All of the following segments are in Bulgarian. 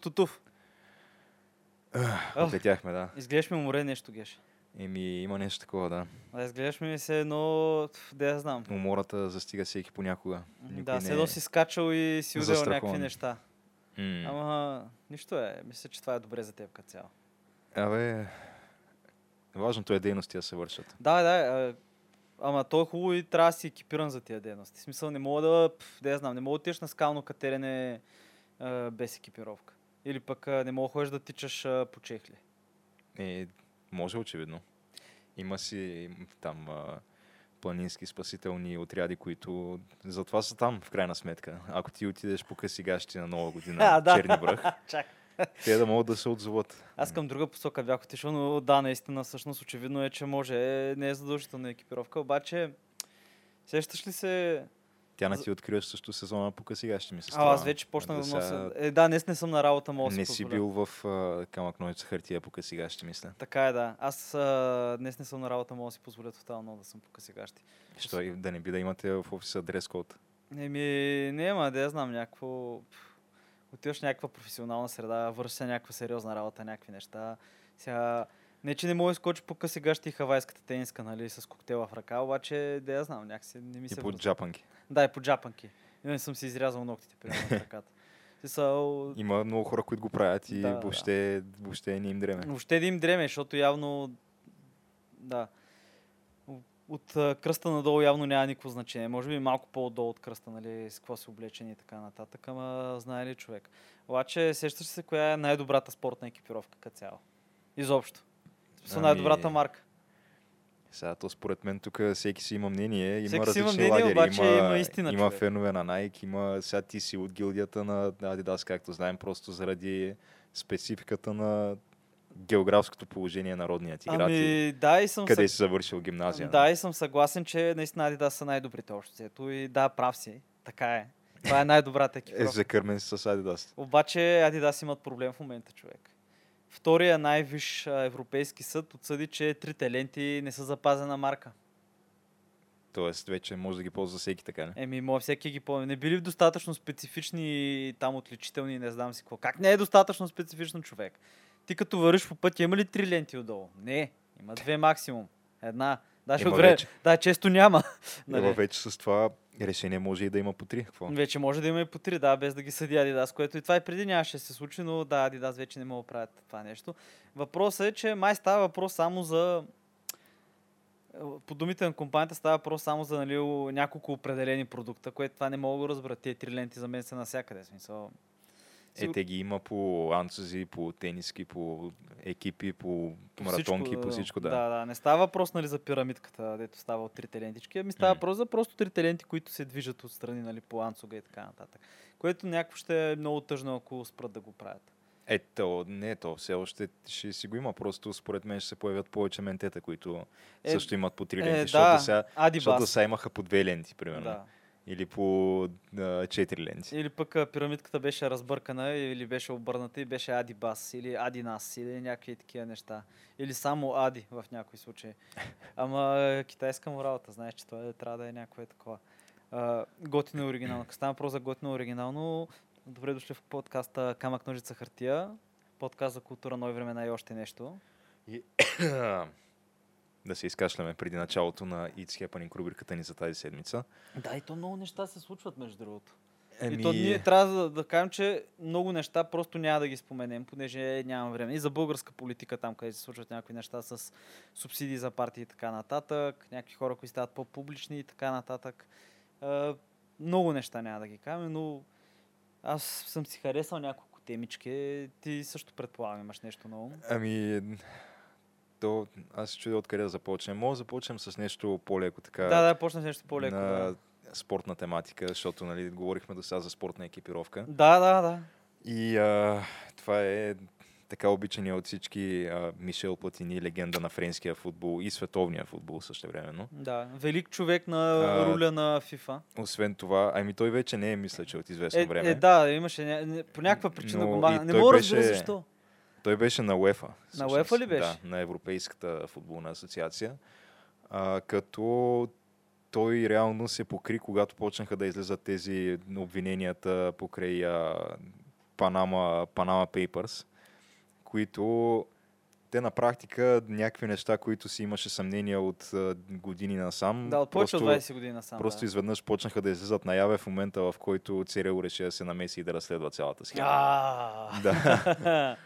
тутув. Ах. Отлетяхме, да. Изглеждаш ми уморе нещо, Геш. Еми, има нещо такова, да. А изглеждаш ми се едно... пф, Да я знам. Умората застига всеки понякога. Никой да, все едно е си скачал и си удел някакви неща. М. Ама, нищо е. Мисля, че това е добре за теб като цяло. Абе, важното е дейности да се вършат. Да, да, а, ама то е хубаво и трябва да си екипиран за тия дейности. В смисъл не мога да, да я знам, не мога да отидеш на скално катерене без екипировка. Или пък не мога да ходиш да тичаш а, по чехли. Е, може очевидно. Има си там а, планински спасителни отряди, които затова са там, в крайна сметка. Ако ти отидеш по къси гащи на нова година, А, да. черни връх, Чак. те да могат да се отзоват. Аз към друга посока бях отишъл, но да, наистина, всъщност очевидно е, че може. Е, не е задължителна екипировка, обаче сещаш ли се... Тя не ти откриваш също сезона по къси гащи ми се А, струва. аз вече почнах да сега нося... Е, да, днес не съм на работа, мога да Не си бил в а, камък ножица хартия по къси гащи, мисля. Така е, да. Аз а, днес не съм на работа, мога да си позволя тотално да съм по късигащи. Що и да не би да имате в офиса дрес код. Еми, не, ма, да я знам, някакво... Отиваш някаква професионална среда, върши се някаква сериозна работа, някакви неща. Сега, не, че не мога да скочи по къси гащи и хавайската тениска, нали, с коктейла в ръка, обаче, да я знам, някакси не ми И се по връзва. джапанки. Да, и по джапанки. И не съм си изрязал ногтите, примерно, в ръката. Смисъл, Има много хора, които го правят и Да, да. въобще, въобще не им дреме. Въобще да им дреме, защото явно... Да. От а, кръста надолу явно няма никакво значение. Може би малко по-отдолу от кръста, нали, с какво си облечени и така нататък, ама знае ли човек. Обаче, сещаш се коя е най-добрата спортна екипировка като цяло? Изобщо. С Ами- най-добрата марка. Сега, то според мен тук всеки си има мнение, има Всеки различни мнение, лагери, обаче има, има истина, има човек. фенове на Nike, има сега ти си от гилдията на Adidas, както знаем, просто заради спецификата на географското положение на родния ти град Ами, да, и съм къде съг- си завършил гимназия. Да, и съм съгласен, че наистина Adidas са най-добрите общо. И да, прав си. Така е. Това е най-добрата Е, екипировка. закърмен си с Adidas. Обаче Adidas имат проблем в момента, човек. Втория най-виш а, европейски съд отсъди, че трите ленти не са запазена марка. Тоест, вече може да ги ползва всеки така, не? Еми, може всеки ги помни. Не били достатъчно специфични там отличителни, не знам си какво. Как не е достатъчно специфично човек? Ти като вървиш по пътя, има ли три ленти отдолу? Не, има две максимум. Една. Даже Има от време. Да, често няма. Нали? Нали? вече с това решение може и да има по три. Какво? Вече може да има и по три, да, без да ги съди Adidas, което и това и преди нямаше се случи, но да, Adidas вече не могат да правят това нещо. Въпросът е, че май става въпрос само за по думите на компанията става въпрос само за нали, няколко определени продукта, което това не мога да го разбера. Тези три ленти за мен са навсякъде. Смисъл. Е, те ги има по анцузи, по тениски, по екипи, по, По маратонки, всичко, по всичко, да. Да, да. Не става въпрос нали, за пирамидката, дето става от трите лентички, ами става въпрос за просто трите ленти, които се движат отстрани нали, по анцуга и така нататък. Което някакво ще е много тъжно, ако спрат да го правят. Ето, не, то все още ще си го има, просто според мен ще се появят повече ментета, които Е, също имат по три е, ленти, да, защото, сега, Адибас. защото сега имаха по две ленти, примерно, Да. Или по а, четири ленти. Или пък а, пирамидката беше разбъркана или беше обърната и беше Адибас или Адинас или някакви такива неща. Или само Ади в някои случаи. Ама китайска му работа, знаеш, че това е, трябва да е някакво е такова. А, готино и оригинално. Става въпрос за готино и оригинално, добре дошли в подкаста Камък, ножица, хартия. Подкаст за култура, нови времена и още нещо. да се изкашляме преди началото на It's Happening рубриката ни за тази седмица. Да, и то много неща се случват, между другото. Еми, И то ние трябва да, да кажем, че много неща просто няма да ги споменем, понеже нямам време. И за българска политика, там където се случват някакви неща с субсидии за партии и така нататък, някакви хора, които стават по-публични и така нататък. А, много неща няма да ги кажем, но аз съм си харесал няколко темички. Ти също предполагам имаш нещо ново. Ами, то, аз се чудя откъде да започнем. Може да започнем с нещо по-леко, така. Да, да, почна с нещо по-леко. на Да, спортна тематика, защото нали, говорихме до сега за спортна екипировка. да, да. да. И а, това е така обичания от всички а, Мишел Платини, легенда на френския футбол и световния футбол също времено. Да, велик човек на А, руля на FIFA. Освен това, ами той вече не е, мисля, че от известно Е, време. е, да, имаше ня... по някаква причина Но го и махна. Не мога да разбера защо. Той беше на УЕФА. На. УЕФА ли беше? Да, на Европейската футболна асоциация. А, като той реално се покри, когато почнаха да излизат тези обвиненията покрай а, Panama, Panama Papers, които те на практика някакви неща, които си имаше съмнения от а, години насам. Да, от повече от просто- 20 години насам. Просто да. изведнъж почнаха да излизат наяве в момента, в който ЦРУ реши да се намеси и да разследва цялата схема. Да.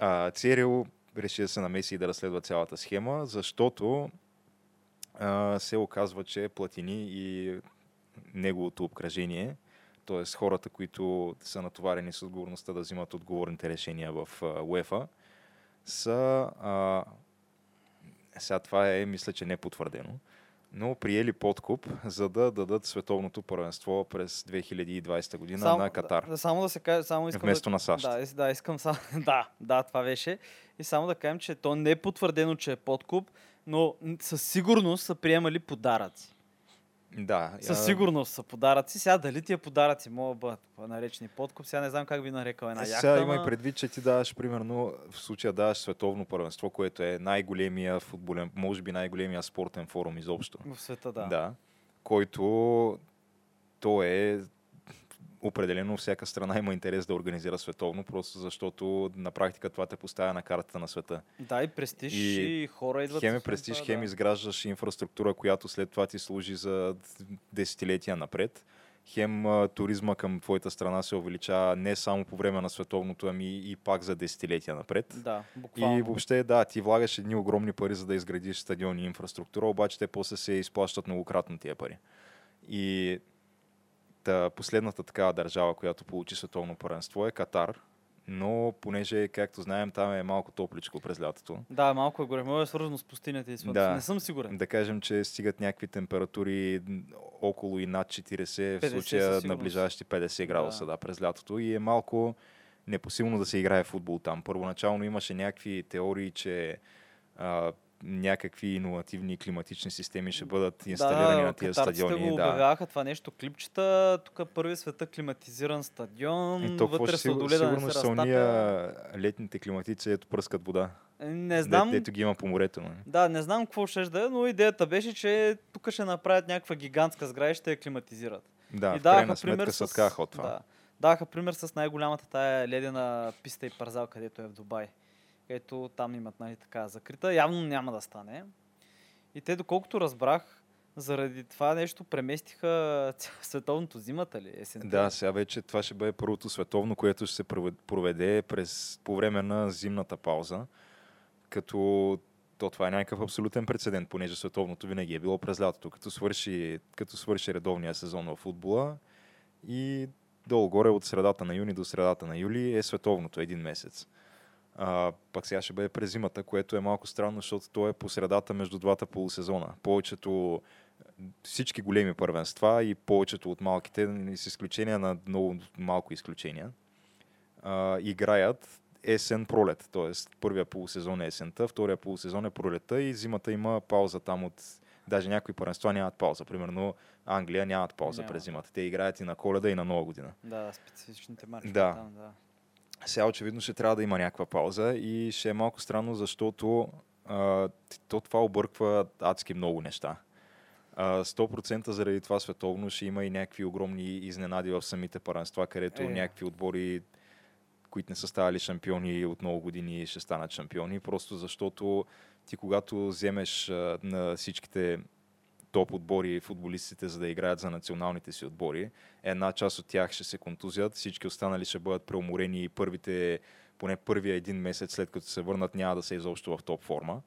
А, ЦРУ реши да се намеси и да разследва цялата схема, защото а, се оказва, че Платини и неговото обкръжение, т.е. хората, които са натоварени с отговорността да взимат отговорните решения в УЕФА, са... А, сега това е, мисля, че не потвърдено, но приели подкуп, за да дадат световното първенство през 2020 година на Катар. Да, само да се каже, само искам Вместо да, на САЩ. Да, да, искам само. да, да, това беше. И само да кажем, че то не е потвърдено, че е подкуп, но със сигурност са приемали подаръци. Да, Със сигурност са подаръци. Сега дали тия подаръци могат да бъдат наречени подкуп, сега не знам как би нарекал една Е, яхта. Сега имай ама- предвид, че ти даваш, примерно, в случая даваш световно първенство, което е най-големия футболен, може би най-големия спортен форум изобщо. В света, да. да. Който то е определено всяка страна има интерес да организира световно, просто защото на практика това те поставя на картата на света. Да, и престиж, И и, хора идват. Хем е престиж, хем да. изграждаш инфраструктура, която след това ти служи за десетилетия напред. Хем туризма към твоята страна се увеличава не само по време на световното, ами и пак за десетилетия напред. Да, буквално. И въобще, да, ти влагаш едни огромни пари, за да изградиш стадиони и инфраструктура, обаче те после се изплащат многократно тия пари. И та, последната такава държава, която получи световно първенство е Катар, но понеже, както знаем, там е малко топличко през лятото. Да, малко е горе. Може е свързано с пустинята и Да. Не съм сигурен. Да кажем, че стигат някакви температури около и над 40, 50 в случая наближаващи 50 градуса Да. да. през лятото и е малко непосилно да се играе футбол там. Първоначално имаше някакви теории, че а, някакви иновативни климатични системи ще бъдат инсталирани на тия стадиони. го Да. обявяваха това нещо, клипчета, тук първи света климатизиран стадион, И то какво вътре ще сигур, сладоледа не се са уния летните климатици, ето пръскат вода. Е, Не знам, Де, ги има по морето. нали? да, не знам какво ще да е, но идеята беше, че тук ще направят някаква гигантска сграда и ще я климатизират. Да, и в крайна сметка с... така от това. Да, даваха пример с най-голямата тая ледена писта и парзал, където е в Дубай. Ето там имат нали, така закрита. Явно няма да стане. И те, доколкото разбрах, заради това нещо преместиха световното зимата ли? Есента. Да, сега вече това ще бъде първото световно, което ще се провед- проведе през, по време на зимната пауза, като то това е някакъв абсолютен прецедент, понеже световното винаги е било през лятото, като свърши, като свърши редовния сезон в футбола и долу-горе от средата на юни до средата на юли е световното един месец. А, пък сега ще бъде през зимата, което е малко странно, защото то е по средата между двата полусезона. Повечето всички големи първенства и повечето от малките, с изключение на много малко изключения, а, играят есен-пролет. Тоест, първия полусезон е есента, втория полусезон е пролета и зимата има пауза там от... Даже някои първенства нямат пауза. Примерно Англия нямат пауза Няма. през зимата. Те играят и на коледа, и на нова година. Да, специфичните марши. Да. Там, да. Сега очевидно ще трябва да има някаква пауза и ще е малко странно, защото а, то това обърква адски много неща. А, 100% заради това световно ще има и някакви огромни изненади в самите първенства, където Е. някакви отбори, които не са ставали шампиони от много години, ще станат шампиони, просто защото ти когато вземеш на всичките топ отбори футболистите, за да играят за националните си отбори. Една част от тях ще се контузят, всички останали ще бъдат преуморени и първите, поне първия един месец след като се върнат няма да са изобщо в топ форма.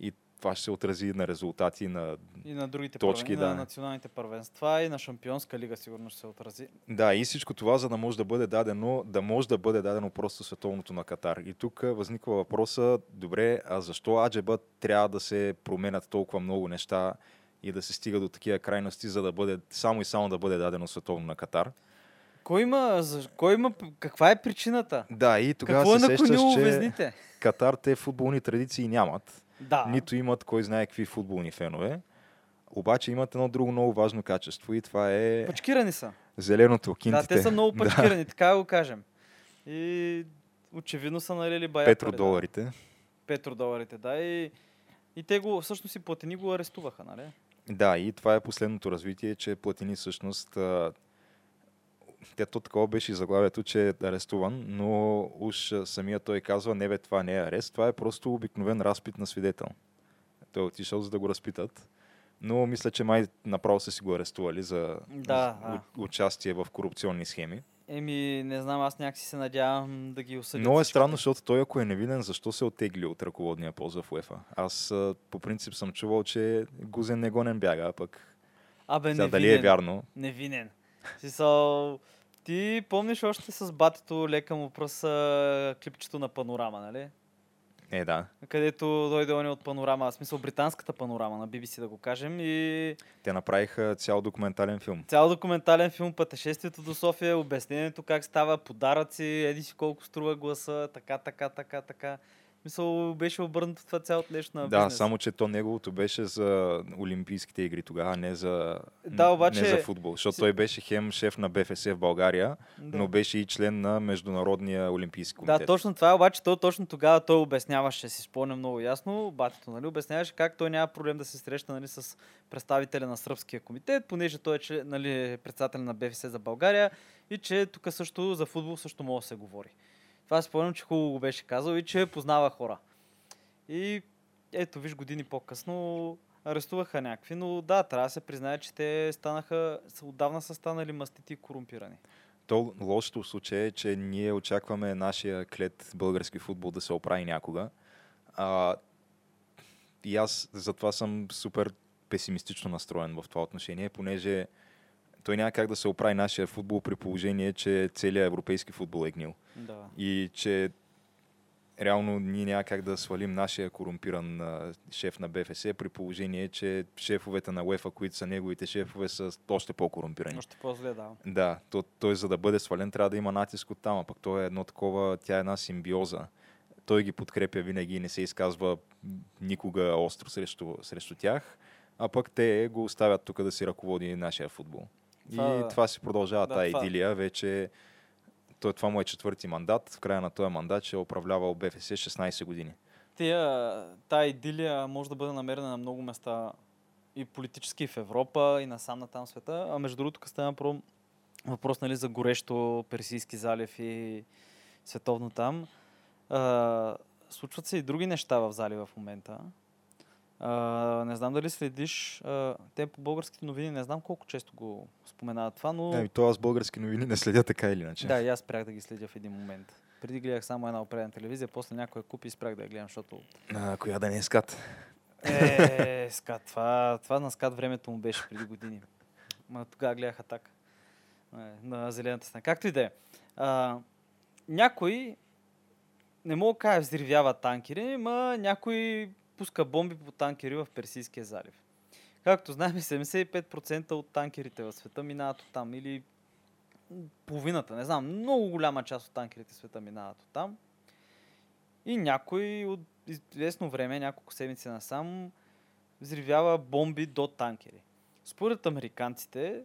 И това ще се отрази на резултати на... И на другите Точки, първен, да. на националните първенства, и на Шампионска лига сигурно ще се отрази. Да, и всичко това, за да може да бъде дадено, да може да бъде дадено просто световното на Катар. И тук възниква въпроса, добре, а защо аджеба трябва да се променят толкова много неща и да се стига до такива крайности, за да бъде само и само да бъде дадено световно на Катар? Кой има, за, кой има, каква е причината? Да, и тогава Какво е се сещаш, че везните? Катар те футболни традиции нямат. Да. Нито имат кой знае какви футболни фенове. Обаче имат едно друго много важно качество и това е Пачкирани са. зеленото, кинтите. Да, те са много Да. пачкирани, така да го кажем. И очевидно са налили бая Петродоларите. Да. Петродоларите, да. И, и те го, всъщност и платени го арестуваха, нали? Да, и това е последното развитие, че Платини всъщност а, те то такова беше и заглавието, че е арестуван, но уж а, самия той казва, не бе, това не е арест, това е просто обикновен разпит на свидетел. Той е отишъл за да го разпитат. Но мисля, че май направо са си го арестували за Да, у- участие в корупционни схеми. Еми, не знам, аз някакси се надявам да ги осъдят. Много е странно, защото той ако е невинен, защо се оттегли от ръководния пост в УЕФА? Аз по принцип съм чувал, че Гузен не гонен бяга, а пък Абе, сега невинен. дали е вярно. Невинен. Смисъл, ти помниш още с батето лека му пръса клипчето на панорама, нали? Е, да. Където дойде он от панорама, в смисъл британската панорама на BBC да го кажем и Те направиха цял документален филм. цял документален филм Пътешествието до София, обяснението как става, подаръци, еди си колко струва гласа, така, така, така, така. Мисъл, беше обърнато това цялото нещо на да, бизнес. само че то неговото беше за Олимпийските игри тогава, не за, Да, обаче- не за футбол. Защото си- той беше хем шеф на БФС в България, Да. но беше и член на Международния олимпийски комитет. Да, точно това, е, обаче той точно тогава той обясняваше, си спомня много ясно, батето, нали, обясняваше как той няма проблем да се среща нали, с представителя на Сръбския комитет, понеже той е член, нали, председател на БФС за България и че тук също за футбол също може да се говори. Това спомням, че хубаво го беше казал и че познава хора. И ето, виж, години по-късно арестуваха някакви, но да, трябва да се признае, че те станаха, отдавна са станали мастити и корумпирани. То лошото в случая е, че ние очакваме нашия клет български футбол да се оправи някога. А, и аз затова съм супер песимистично настроен в това отношение, понеже той няма как да се оправи нашия футбол при положение, че целият европейски футбол е гнил. Да. И че реално ние няма как да свалим нашия корумпиран а, шеф на БФС при положение, че шефовете на УЕФА, които са неговите шефове, са още по-корумпирани. Още по-зле, да. Да, то, той за да бъде свален трябва да има натиск от там, а пък той е едно такова, тя е една симбиоза. Той ги подкрепя винаги и не се изказва никога остро срещу, срещу тях, а пък те го оставят тук да си ръководи нашия футбол. Това- И това си продължава да, тази това- идилия. Вече той, това му е четвърти мандат. В края на този мандат ще е управлявал БФС 16 години. Тия, тая идилия може да бъде намерена на много места и политически в Европа, и насам на там света. А между другото, става въпрос, въпрос нали, за горещо Персийски залив и световно там. А, случват се и други неща в залива в момента. А, не знам дали следиш, а, те по българските новини, не знам колко често го споменават това, но... Ами, то аз български новини не следя така или иначе. Да, и аз спрях да ги следя в един момент. Преди гледах само една определена телевизия, после някой я купи и спрях да я гледам, защото А, коя да не е скат? Е, скат, това, това на скат времето му беше преди години. Ма тогава гледах атака. На зелената стена. Както и да е. Някой, не мога да кажа взривява танкери, ма някой пуска бомби по танкери в Персийския залив. Както знаем, 75% от танкерите в света минават от там. Или половината, не знам, много голяма част от танкерите в света минават от там. И някой от известно време, няколко седмици насам, взривява бомби до танкери. Според американците,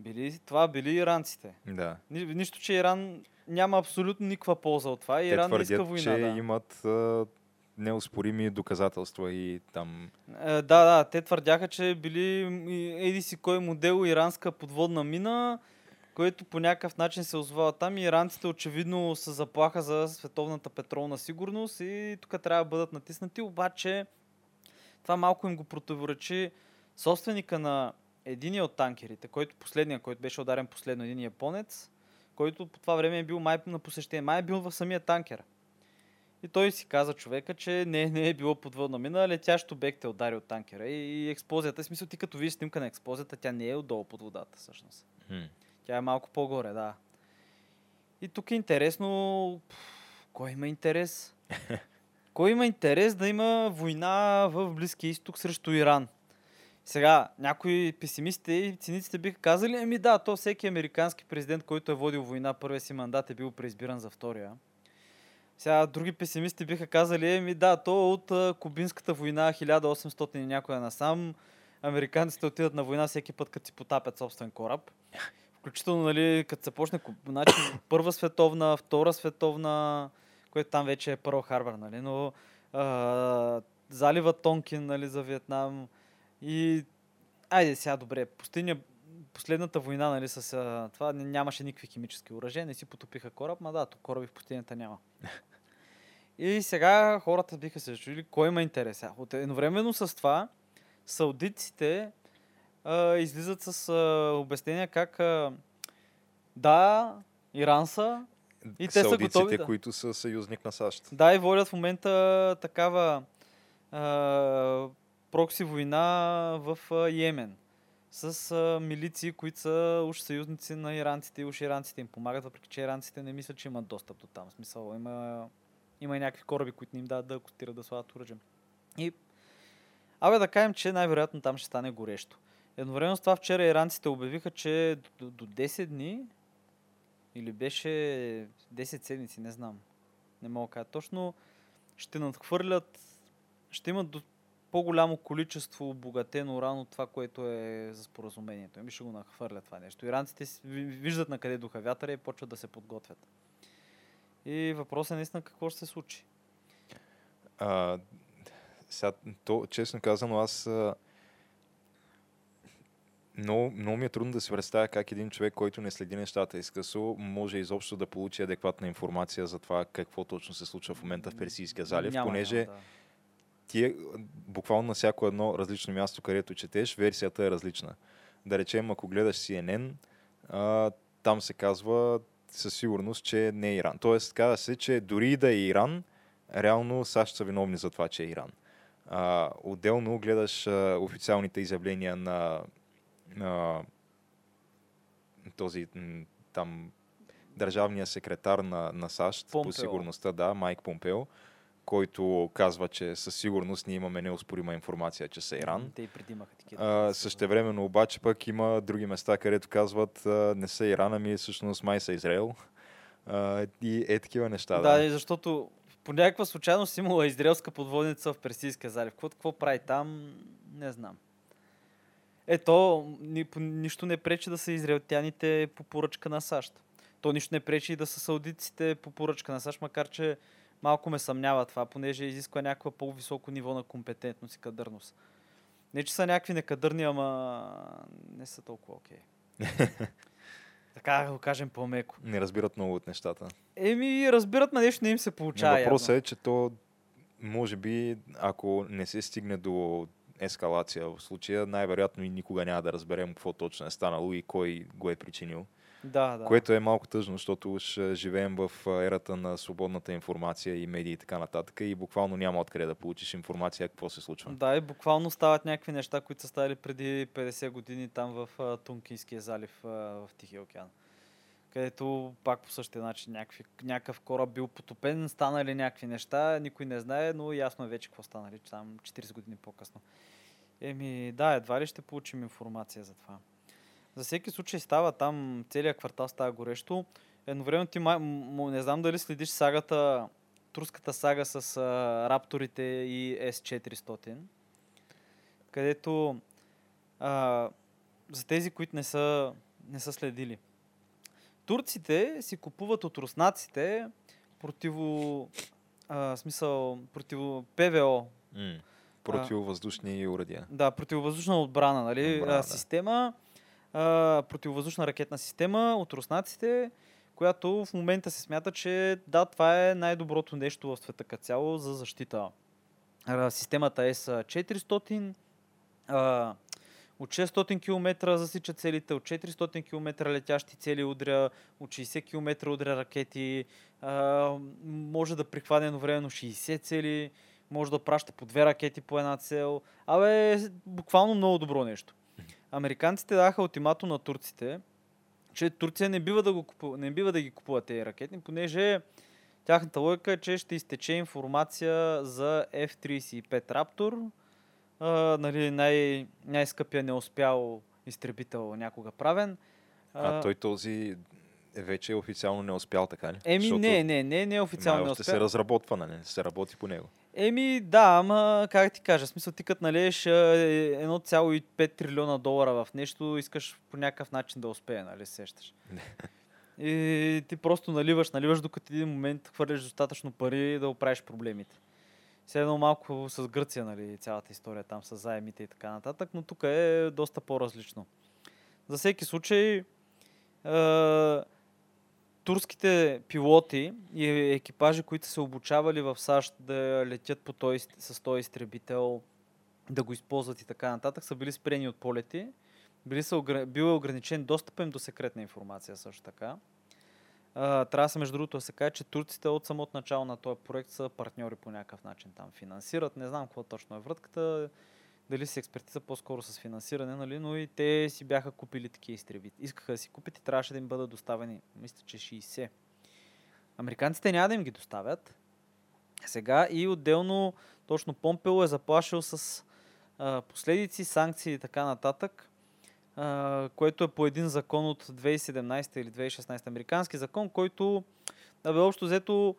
били, това били иранците. Да. Ни, нищо, че Иран няма абсолютно никаква полза от това. Те Иран твърдят, иска война. че да. имат а, неоспорими доказателства и там... Е, да, да, те твърдяха, че били еди си кой модел иранска подводна мина, който по някакъв начин се озвава там. Иранците очевидно са заплаха за световната петролна сигурност и тук трябва да бъдат натиснати, обаче това малко им го противоречи. Собственика на единия от танкерите, който последния, който беше ударен последно, един японец, който по това време е бил май на посещение, май е бил в самия танкер. И той си каза човека, че не, не е било подводна мина, летящ обект е ударил танкера. И, експлозията, в смисъл ти като видиш снимка на експлозията, тя не е отдолу под водата всъщност. Хм. Тя е малко по-горе, да. И тук е интересно, кой има интерес? кой има интерес да има война в Близкия изток срещу Иран? Сега, някои песимистите и циниците биха казали, ами да, то всеки американски президент, който е водил война първия си мандат е бил преизбиран за втория. Сега други песимисти биха казали, еми да, то от а, Кубинската война 1800 и някоя насам, американците отидат на война всеки път, като си потапят собствен кораб. Включително, нали, като се почне значи, първа световна, втора световна, което там вече е Пърл Харбър, нали, но а, залива Тонкин, нали, за Виетнам и Айде сега, добре. Пустиня, последната война, нали, с а, това нямаше никакви химически оръжия, не си потопиха кораб, ма да, то кораби в пустинята няма. И сега хората биха се чули кой има интерес. От едновременно с това, саудитците а, излизат с а, обяснения как а, да, Иран са, И те са готови, да. които са съюзник на САЩ. Да, и водят в момента такава а, прокси война в а, Йемен с а, милиции, които са уж съюзници на иранците и уж иранците им помагат, въпреки че иранците не мислят, че имат достъп до там. В смисъл, има, има и някакви кораби, които не им дадат да акустират да слагат оръжие. И Абе да кажем, че най-вероятно там ще стане горещо. Едновременно с това вчера иранците обявиха, че до, до 10 дни или беше 10 седмици, не знам. Не мога да кажа точно. Ще надхвърлят, ще имат до по-голямо количество обогатено уран от това, което е за споразумението. Еми ще го нахвърлят това нещо. Иранците виждат на къде духа вятъра и почват да се подготвят. И въпросът е наистина какво ще се случи. А, сега, то, честно казано, аз а, много, много ми е трудно да си представя как един човек, който не следи нещата изкъсо, може изобщо да получи адекватна информация за това какво точно се случва в момента в Персийския залив, Няма, понеже няма, да. ти е буквално на всяко едно различно място, където четеш, версията е различна. Да речем, ако гледаш CNN, а, там се казва със сигурност, че не е Иран. Тоест, казва се, че дори да е Иран, реално САЩ са виновни за това, че е Иран. А, отделно гледаш а, официалните изявления на, на този там държавния секретар на, на САЩ по Помпео. сигурността, да, Майк Помпео, който казва, че със сигурност ние имаме неоспорима информация, че са Иран. Те и преди имаха такива. Същевременно обаче пък има други места, където казват а, не са Иран, ами всъщност май са Израел. А, и е такива неща. Да, Да, защото по някаква случайност имала израелска подводница в Персийския залив. Какво, какво прави там, не знам. Ето, ни, по, нищо не пречи да са израелтяните по поръчка на САЩ. То нищо не пречи и да са саудитците по поръчка на САЩ, макар че малко ме съмнява това, понеже изисква някаква по-високо ниво на компетентност и кадърност. Не, че са някакви некадърни, ама не са толкова окей. така да го кажем по-меко. Не разбират много от нещата. Еми, разбират, ма нещо не им се получава. Но въпросът явно. е, че то може би, ако не се стигне до ескалация в случая, най-вероятно и никога няма да разберем какво точно е станало и кой го е причинил. Да, да. Което е малко тъжно, защото ще живеем в ерата на свободната информация и медии и така нататък и буквално няма откъде да получиш информация какво се случва. Да, и буквално стават някакви неща, които са ставали преди 50 години там в Тункинския залив в Тихия океан. Където пак по същия начин някакви, някакъв кораб бил потопен, станали някакви неща, никой не знае, но ясно е вече какво станали, там 40 години по-късно. Еми, да, едва ли ще получим информация за това. За всеки случай става там, целият квартал става горещо. Едновременно ти, май, м- не знам дали следиш сагата, турската сага с а, рапторите и S400, където а, за тези, които не са, не са следили. Турците си купуват от руснаците противо, а, смисъл, противо ПВО, М. Противовъздушни урадия. да, противовъздушна отбрана, нали? Отбрана, а, да. система, противовъздушна ракетна система от руснаците, която в момента се смята, че да, това е най-доброто нещо в света като цяло за защита. Системата е S400, а, от 600 км засича целите, от 400 км летящи цели удря, от 60 км удря ракети, а, може да прихване едновременно 60 цели, може да праща по две ракети по една цел. Абе, буквално много добро нещо. Американците даха ултиматум на турците, че Турция не бива да, го купува, не бива да ги купува тези ракети, понеже тяхната логика е, че ще изтече информация за F-35 Raptor, а, нали, най- най-скъпия неуспял изтребител някога правен. А, той този е вече официално не успял, така ли? Еми, Защото не, не, не, не е официално не успял. се разработва, нали? Се работи по него. Еми, да, ама как ти кажа, смисъл ти като налееш а, е, 1,5 трилиона долара в нещо, искаш по някакъв начин да успее, нали, се сещаш. И ти просто наливаш, наливаш, докато един момент хвърляш достатъчно пари да оправиш проблемите. Все едно малко с Гърция, нали, цялата история там с заемите и така нататък, но тук е доста по-различно. За всеки случай, е, турските пилоти и екипажи, които са обучавали в САЩ да летят по той, с този изтребител, да го използват и така нататък, са били спрени от полети. Били са, бил е ограничен достъп им до секретна информация също така. Uh, трябва да се, между другото, да се каже, че турците от самото начало на този проект са партньори по някакъв начин там. Финансират, не знам какво точно е вратката, дали си експертиза по-скоро с финансиране, нали? но и те си бяха купили такива изтребители. Искаха да си купят и трябваше да им бъдат доставени, мисля, че 60. Американците няма да им ги доставят. Сега и отделно точно Помпел е заплашил с а, последици, санкции и така нататък което е по един закон от 2017 или 2016 американски закон, който бе общо взето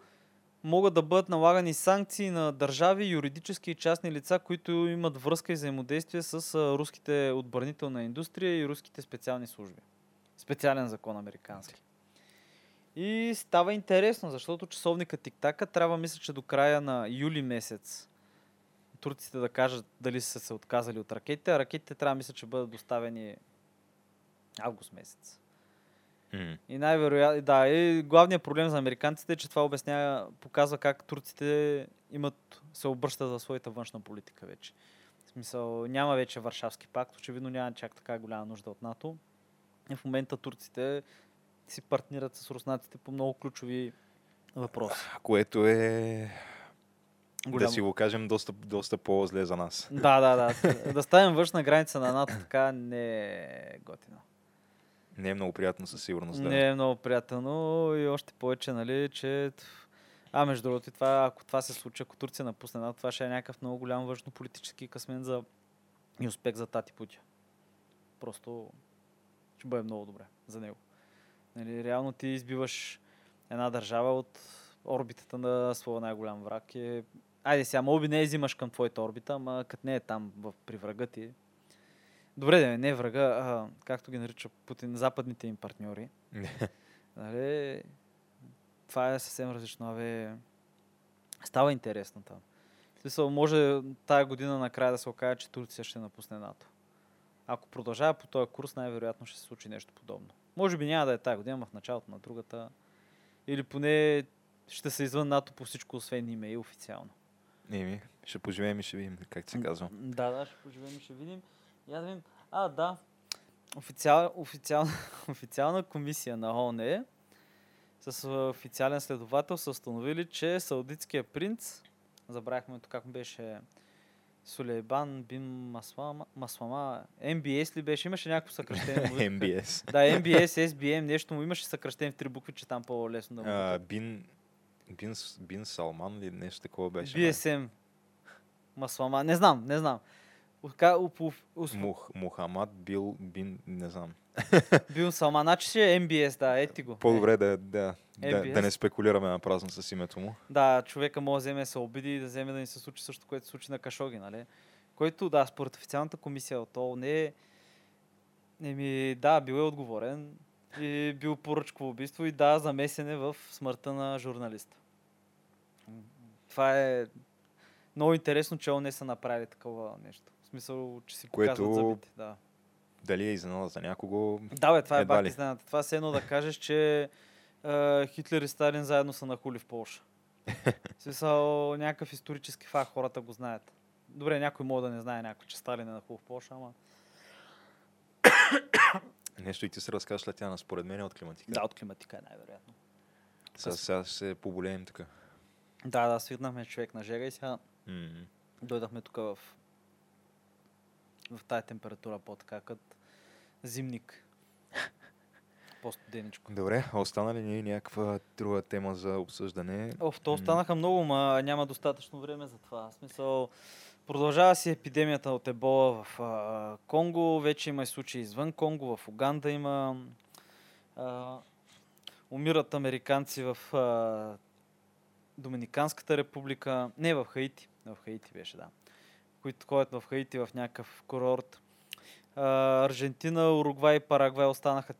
могат да бъдат налагани санкции на държави, юридически и частни лица, които имат връзка и взаимодействие с руските отбранителна индустрия и руските специални служби. Специален закон американски. И става интересно, защото часовника Тиктака трябва, мисля, че до края на юли месец турците да кажат дали са се отказали от ракетите, а ракетите трябва, мисля, че бъдат доставени август месец. Mm. И най-вероятно, да, и главният проблем за американците е, че това обяснява, показва как турците имат, се обръщат за своята външна политика вече. В смисъл, няма вече Варшавски пакт, очевидно няма чак така голяма нужда от НАТО. И в момента турците си партнират с руснаците по много ключови въпроси. Което е Голям... Да си го кажем доста, доста по-зле за нас. Да, да, да. да ставим външна граница на НАТО така не е готино. Не е много приятно със сигурност. Да. Не е много приятно и още повече, нали, че... А, между другото, това, ако това се случи, ако Турция напусне това ще е някакъв много голям външно-политически късмен за... и успех за Тати Путя. Просто ще бъде много добре за него. Нали, реално ти избиваш една държава от орбитата на своя най-голям враг. Е... Айде сега, моби не взимаш към твоята орбита, ама като не е там в, при врага ти, Добре, да не е врага, а, както ги нарича Путин, западните им партньори. нали, това е съвсем различно. Абе, става интересно там. В смисъл, може тая година накрая да се окаже, че Турция ще напусне НАТО. Ако продължава по този курс, най-вероятно ще се случи нещо подобно. Може би няма да е тая година, в началото на другата. Или поне ще се извън НАТО по всичко, освен име и официално. Еми, ще поживеем и ще видим, как се казва. Да, да, ще поживеем и ще видим. Я да видим. А, да. Официал, официал, официална комисия на ООН с официален следовател са установили, че саудитския принц, забравяхме то как беше Сулейбан бин Маслама, Маслама, MBS ли беше? Имаше някакво съкръщение. MBS. да, MBS, SBM, нещо му имаше съкръщение в три букви, че там по-лесно да му... Uh, бин, бин, бин Салман ли нещо такова беше? BSM. Маслама. Не знам, не знам. Мух, Мухамад бил бин, не знам. Бил Салман, значи си е MBS, да, ети го. По-добре да, да, да, да не спекулираме на празно с името му. Да, човека може да вземе се обиди и да вземе да ни се случи също, което се случи на Кашоги, нали? Който, да, според официалната комисия от ООН е... Еми, да, бил е отговорен и бил поръчково убийство и да, замесене в смъртта на журналиста. Това е много интересно, че ОНЕ са направили такова нещо смисъл, че си Което... показват зъбите. Да. Дали е изненада за някого? Да, бе, това е бак изненада. Това е едно да кажеш, че е, Хитлер и Сталин заедно са нахули в Польша. смисъл, някакъв исторически факт, хората го знаят. Добре, някой може да не знае някой, че Сталин е нахул в Польша, ама... Нещо и ти се разкажеш след тя, според мен е от климатика. Да, от климатика е най-вероятно. Сега, сега се поболеем тук. Да, да, свиднахме човек на жега и сега mm-hmm. дойдахме тук в в тая температура по-така, като зимник. По-студеничко. Добре, остана ли ни някаква друга тема за обсъждане? Оф, то останаха много, ма няма достатъчно време за това. В смисъл, продължава си епидемията от ебола в а, Конго, вече има и случаи извън Конго, в Уганда има. А, умират американци в а, Доминиканската република, не в Хаити, в Хаити беше, да които ходят в Хаити в някакъв курорт. Аржентина, Уругвай и Парагвай останаха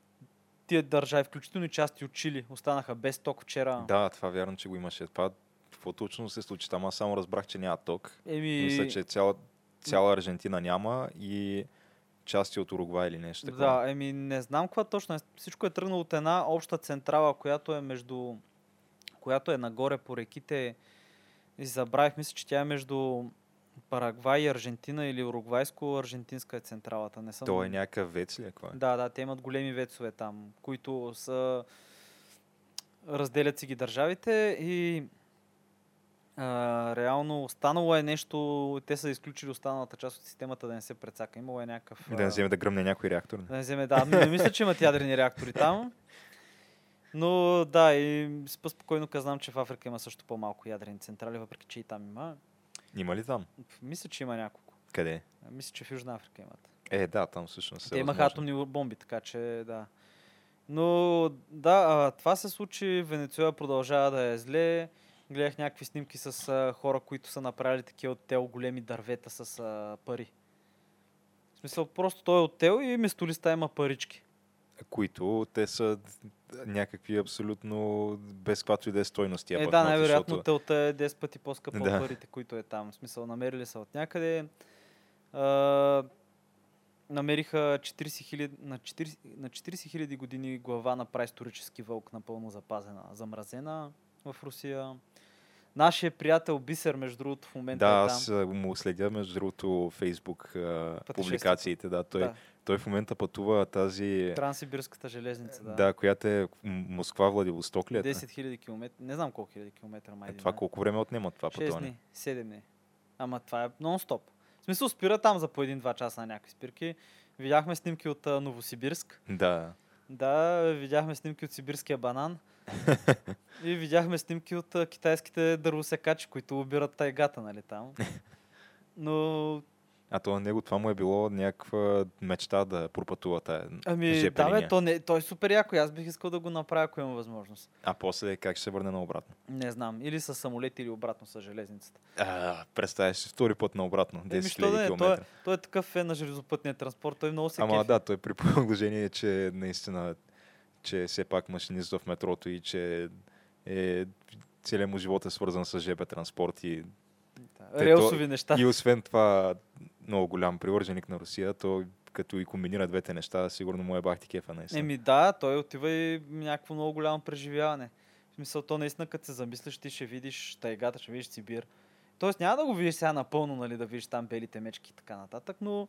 тия държави, включително и части от Чили, останаха без ток вчера. Да, това вярно, че го имаше. Това какво точно се случи там? Аз само разбрах, че няма ток. Еми, Мисля, че цяла, цяла Аржентина няма и части от Уругвай или нещо такова. Да, еми не знам каква точно е. Всичко е тръгнало от една обща централа, която е между... която е нагоре по реките. И забравих, мисля, че тя е между Парагвай и Аржентина или Уругвайско-аржентинска е централата. Не съм... То е някакъв вец ли? Какво е? Да, да, те имат големи вецове там, които са... разделят си ги държавите и а, реално останало е нещо, те са изключили останалата част от системата да не се прецака. Имало е някакъв... Да не вземе да гръмне някой реактор. да не вземе, да. Не мисля, че имат ядрени реактори там. Но да, и спокойно казвам, че в Африка има също по-малко ядрени централи, въпреки че и там има. Има ли там? Мисля, че има няколко. Къде? Мисля, че в Южна Африка имат. Е, да, там всъщност Те е имаха възможно. атомни бомби, така че да. Но да, а, това се случи. Венецуела продължава да е зле. Гледах някакви снимки с а, хора, които са направили такива оттел големи дървета с а, пари. В смисъл, просто той е оттел и вместо листа има парички. Които те са някакви абсолютно без каквато и да е стойност. тия е, да, най-вероятно защото- телта е 10 пъти по-скъпа Да. от парите, които е там. В смисъл, намерили са от някъде. А, намериха 40 хиляди, на 40 на 40 хиляди години глава на праисторически вълк, напълно запазена, замразена в Русия. Нашия приятел Бисер, между другото, в момента Да, е там. аз а, му следя, между другото, Фейсбук публикациите. Да, той, Да, той в момента пътува тази, Транссибирската железница, да. да. която е Москва-Владивосток ли е? 10 хиляди километра. Не знам колко хиляди километра май. Е, това има. колко време отнема това 6 пътуване? дни, 7 дни. Ама това е нон-стоп. В смисъл спира там за по един-два часа на някакви спирки. Видяхме снимки от а, Новосибирск. Да. Да, видяхме снимки от сибирския банан. и видяхме снимки от а, китайските дървосекачи, които обират тайгата, нали там. Но, А то на него това му е било някаква мечта да пропътува тая ами, ЖП да, бе, то, не, той е супер яко. Аз бих искал да го направя, ако имам възможност. А после как ще се върне наобратно? Не знам. Или с самолет, или обратно с железницата. А, представяш си втори път наобратно, 10 Еми, що да 000 не, той, километра. той е такъв фен на железопътния транспорт. Той много се Ама кефи. да, той при положение, че наистина, че все пак машинист в метрото и че е целият му живот е свързан с ЖП транспорт и, Да, Релсови неща. и освен това много голям привърженик на Русия, то като и комбинира двете неща, сигурно му е бахти кефа наистина. Еми да, той отива и някакво много голямо преживяване. В смисъл, то наистина, като се замислиш, ти ще видиш тайгата, ще видиш Сибир. Тоест няма да го видиш сега напълно, нали, да видиш там белите мечки и така нататък, но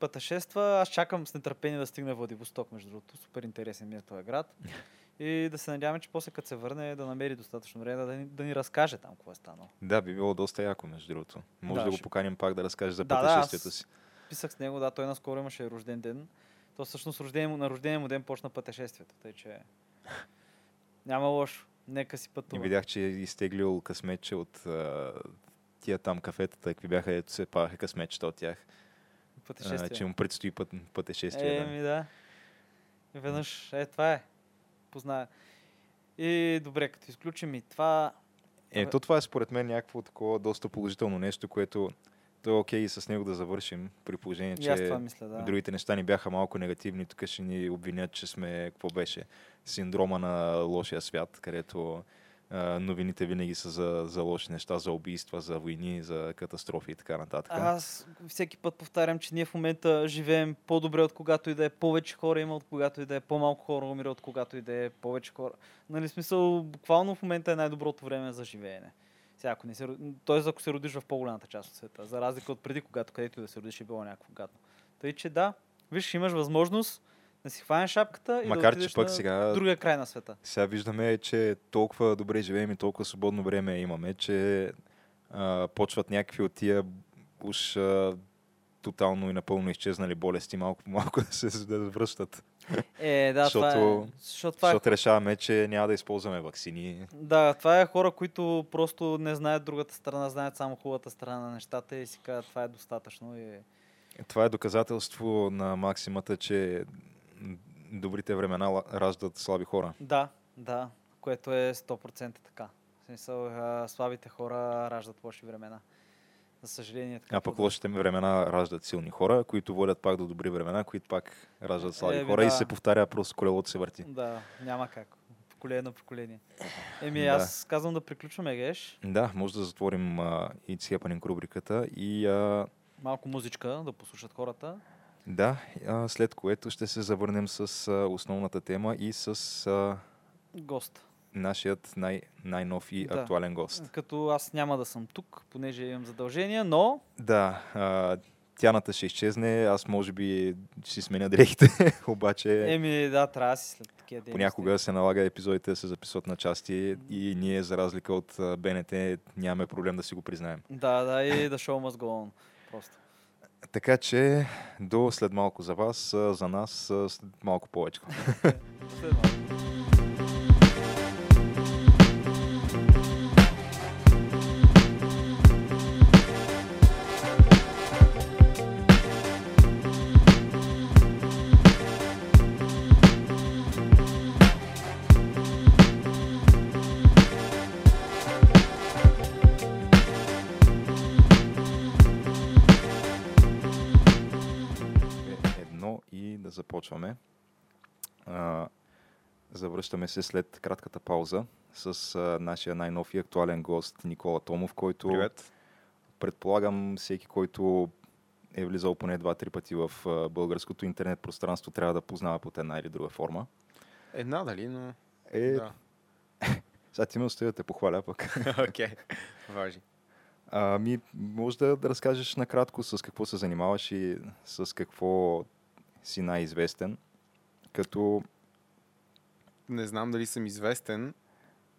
пътешества, аз чакам с нетърпение да стигне Владивосток, между другото. Супер интересен ми е този град. И да се надяваме, че после като се върне да намери достатъчно време да ни, да ни разкаже там какво е станало. Да, би било доста яко, между другото. Може Да, да, го ще- поканим пак да разкаже за Да, да, пътешествието аз- си. Писах с него, да, той наскоро имаше рожден ден. То всъщност рождение, му- на рождения му ден почна пътешествието, тъй че няма лошо. Нека си И пътува. видях, че е изтеглил късметче от а, тия там кафетата, какви бяха, ето се паваха късметчета от тях. А, Пътешествие. че му предстои път, пътешествие. Е, да. ми да. И веднъж, е, това е. Позная. И добре, като изключим и това, Ето това е според мен някакво такова доста положително нещо, което то е окей и с него да завършим, при положение, че мисля, да. другите неща ни бяха малко негативни. Тук ще ни обвинят, че сме, какво беше, синдрома на лошия свят, където новините винаги са за, за лоши неща, за убийства, за войни, за катастрофи и така нататък. Аз всеки път повтарям, че ние в момента живеем по-добре от когато и да е повече хора има, от когато и да е по-малко хора умира, от когато и да е повече хора. Нали, смисъл, буквално в момента е най-доброто време за живеене. Сега, ако не се, Тоест, ако се родиш в по-голямата част от света, за разлика от преди, когато където да се родиш е било някакво гадно. Тъй, че да, виж, имаш възможност да си хванеш шапката и Макар, да че пък на сега- другия край на света. Сега виждаме, че толкова добре живеем и толкова свободно време имаме, че а, почват някакви от тия уж а, тотално и напълно изчезнали болести малко по малко да се да връщат. Е, да, това е. Защото- Защото това е Защото решаваме, че няма да използваме вакцини. Да, това е хора, които просто не знаят другата страна, знаят само хубавата страна на нещата и си казват, това е достатъчно. И... Това е доказателство на максимата, че добрите времена раждат слаби хора. Да, да, което е 100% така. В смисъл, а, слабите хора раждат лоши времена. За съжаление. Така А пък лошите времена раждат силни хора, които водят пак до добри времена, които пак раждат слаби Еми, хора и да. се повтаря, просто колелото се върти. Да, няма как. поколение на поколение. Еми, Да. аз казвам да приключваме, Геш. Да, може да затворим uh, It's Happening рубриката и а, Малко музичка да послушат хората. Да, след което ще се завърнем с основната тема и с Гост. нашият най- най-нов и Да. актуален гост. Като аз няма да съм тук, понеже имам задължения, но Да, а, тяната ще изчезне, аз може би ще си сменя дрехите, обаче еми да, трябва да си след такива дейности. понякога се налага епизодите да се записват на части и ние, за разлика от БНТ, нямаме проблем да си го признаем. Да, да, и да show must go on. Просто. Така че до след малко за вас, за нас след малко повече. След малко. Започваме. А, завръщаме се след кратката пауза с а, нашия най-нов и актуален гост Никола Томов, който Привет. предполагам всеки, който е влизал поне два-три пъти в а, българското интернет пространство, трябва да познава под една или друга форма. Една дали, но... Е, Да. сега ти ме остави да те похваля пък. Окей. Важи. Ами, може да разкажеш накратко с какво се занимаваш и с какво си най-известен. Като Не знам дали съм известен,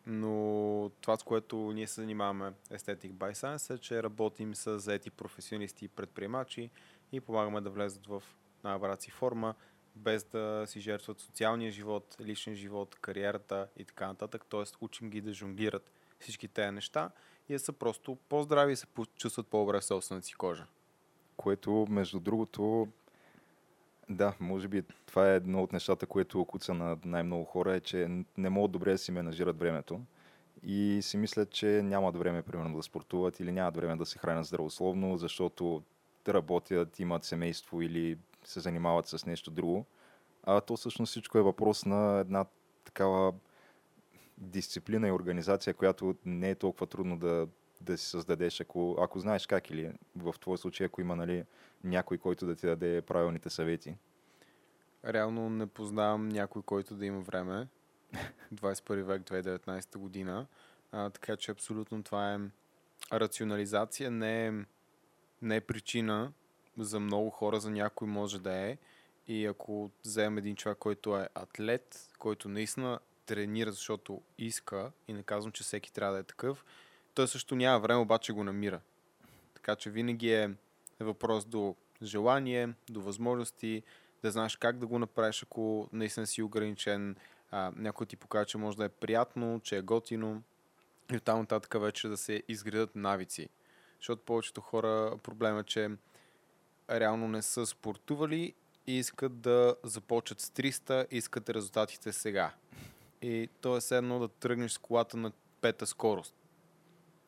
но това, с което ние се занимаваме Aesthetic by Science е, че работим с заети професионалисти и предприемачи и помагаме да влезат в най-добрата си форма, без да си жертват социалния живот, личен живот, кариерата и така нататък. Тоест, учим ги да жонглират всички тези неща и да са просто по-здрави и се чувстват по-добре в собствената си кожа. което, между другото, да, може би това е едно от нещата, което куца на най-много хора, е, че не могат добре да си менажират времето и си мислят, че нямат време, примерно, да спортуват или нямат време да се хранят здравословно, защото работят, имат семейство или се занимават с нещо друго. А то всъщност всичко е въпрос на една такава дисциплина и организация, която не е толкова трудно да, да си създадеш, ако, ако знаеш как или в твой случай, ако има нали, някой, който да ти даде правилните съвети. Реално не познавам някой, който да има време. 21 век, 2019 година. А, така че абсолютно това е рационализация, не е, не е причина за много хора, за някой може да е. И ако вземем един човек, който е атлет, който наистина тренира, защото иска, и не казвам, че всеки трябва да е такъв, той също няма време, обаче го намира. Така че винаги е въпрос до желание, до възможности, да знаеш как да го направиш, ако наистина си ограничен. А, някой ти покаже, че може да е приятно, че е готино. И оттам нататък вече да се изградат навици. Защото повечето хора проблема е, че реално не са спортували и искат да започат с 300, искат резултатите сега. И то е едно да тръгнеш с колата на пета скорост.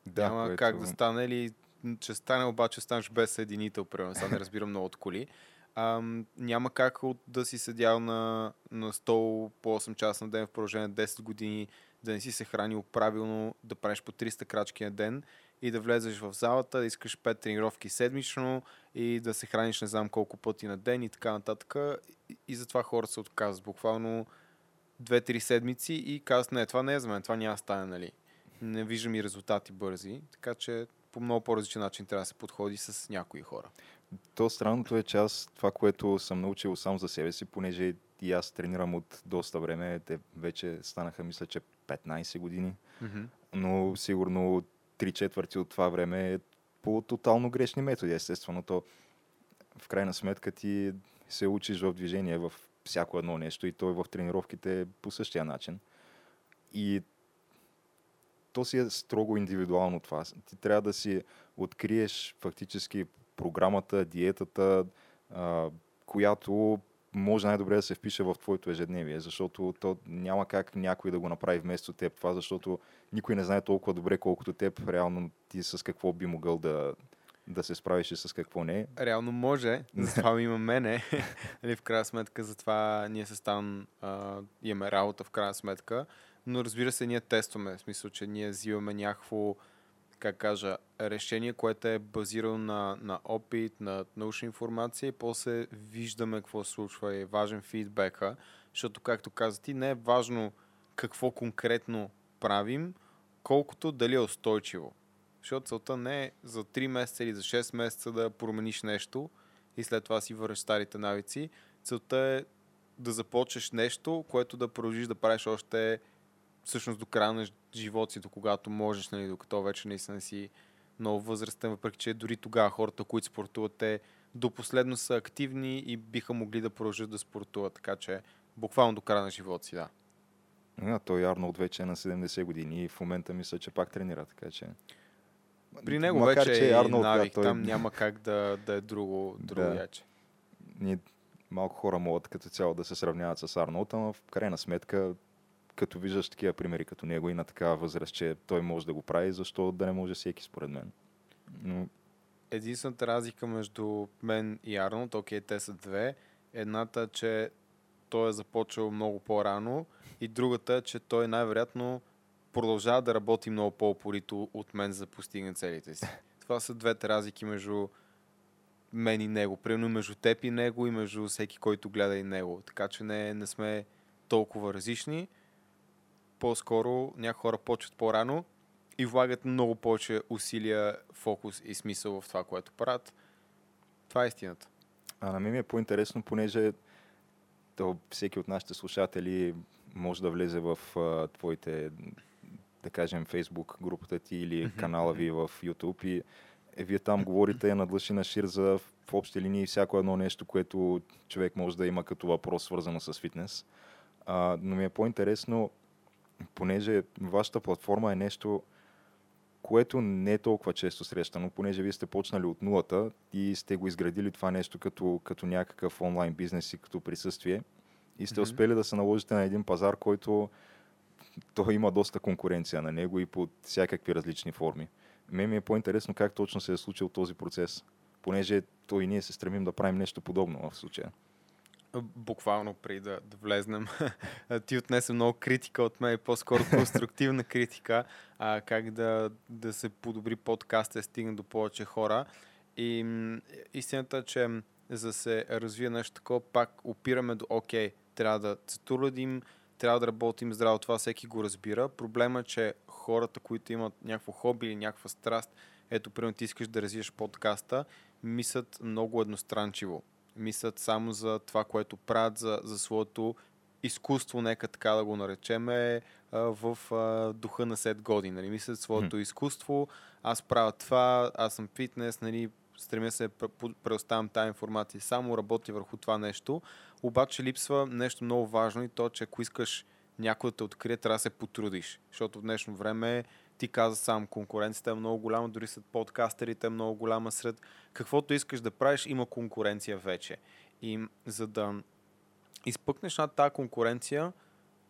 Да, Няма което- как да стане или че стане, обаче станеш без съединител, примерно. Сега не разбирам много от коли. Ам, няма как от да си седял на, на стол по 8 часа на ден в продължение на 10 години, да не си се хранил правилно, да правиш по 300 крачки на ден и да влезеш в залата, да искаш 5 тренировки седмично и да се храниш не знам колко пъти на ден и така нататък. И, и затова хората се отказват. Буквално 2-3 седмици и казват, не, това не е за мен, това няма да стане, нали. Не виждам и резултати бързи, така че по много по-различен начин трябва да се подходи с някои хора. То странното е, че аз това, което съм научил сам за себе си, понеже и аз тренирам от доста време, те вече станаха, мисля, че 15 години, Mm-hmm. но сигурно 3 четвърти от това време е по тотално грешни методи. Естествено, то в крайна сметка ти се учиш в движение в всяко едно нещо и той в тренировките по същия начин. И то си е строго индивидуално това. Ти трябва да си откриеш фактически програмата, диетата, а, която може най-добре да се впише в твоето ежедневие, защото то няма как някой да го направи вместо теб това, защото никой не знае толкова добре, колкото теб, реално ти с какво би могъл да, да се справиш и с какво не. Реално може, затова има мене. нали, в крайна сметка, затова ние с Стан а, имаме работа в крайна сметка. Но разбира се, ние тестваме. В смисъл, че ние взимаме някакво, как кажа, решение, което е базирано на, на опит, на научна информация и после виждаме какво се случва и е важен фидбека, защото, както каза ти, не е важно какво конкретно правим, колкото дали е устойчиво. Защото целта не е за 3 месеца или за 6 месеца да промениш нещо и след това си върнеш старите навици. Целта е да започнеш нещо, което да продължиш да правиш още всъщност до края на живота си, до когато можеш, нали, докато вече наистина си много възрастен, въпреки че дори тогава хората, които спортуват, те до последно са активни и биха могли да продължат да спортуват. Така че буквално до края на живота си, да. А, той Арнолд вече е на 70 години и в момента мисля, че пак тренира, така че... При него Макар, вече че е Арнолд, да, навик, той- там няма как да, да е друго, друго Да. яче. ние малко хора могат като цяло да се сравняват с Арнолд, ама в крайна сметка, като виждаш такива примери като него и на такава възраст, че той може да го прави, защо да не може всеки според мен. Но Единствената разлика между мен и Арнолд, окей, те са две. Едната, че той е започвал много по-рано и другата, е, че той най-вероятно продължава да работи много по-упорито от мен за да постигне целите си. Това са двете разлики между мен и него. Примерно между теб и него и между всеки, който гледа и него. Така че не, не сме толкова различни. По-скоро някои хора почват по-рано и влагат много повече усилия, фокус и смисъл в това, което правят. Това е истината. А на мен ми е по-интересно, понеже то всеки от нашите слушатели може да влезе в а, твоите, да кажем, Facebook групата ти или канала ви в YouTube и е, вие там говорите на длъж и на шир за в общи линии всяко едно нещо, което човек може да има като въпрос, свързано с фитнес. А, но ми е по-интересно, понеже вашата платформа е нещо, което не е толкова често срещано, понеже вие сте почнали от нулата и сте го изградили това нещо като, като някакъв онлайн бизнес и като присъствие. И сте Мгм. успели да се наложите на един пазар, който той има доста конкуренция на него и под всякакви различни форми. Мен ми е по-интересно как точно се е случил този процес, понеже той и ние се стремим да правим нещо подобно в случая. Буквално преди да, да влезнем. Ти отнесе много критика от мен, по-скоро конструктивна критика, а, как да, да се подобри подкаста и стигне до повече хора. И м, истината е, че за да се развие нещо такова, пак опираме до окей, трябва да се трябва да работим здраво, това всеки го разбира. Проблема е, че хората, които имат някакво хоби или някаква страст, ето, примерно ти искаш да развиеш подкаста, мислят много едностранчиво. Мислят само за това, което правят, за, за своето изкуство, нека така да го наречеме, а, в а, духа на 7 години. Нали? Мислят своето изкуство, аз правя това, аз съм фитнес, нали? стремя се да пр- предоставям тази информация, само работя върху това нещо, обаче липсва нещо много важно и то, че ако искаш някой да те открие, трябва да се потрудиш. Защото в днешно време ти каза сам, конкуренцията е много голяма, дори след подкастерите е много голяма сред каквото искаш да правиш, има конкуренция вече. И за да изпъкнеш над тази конкуренция,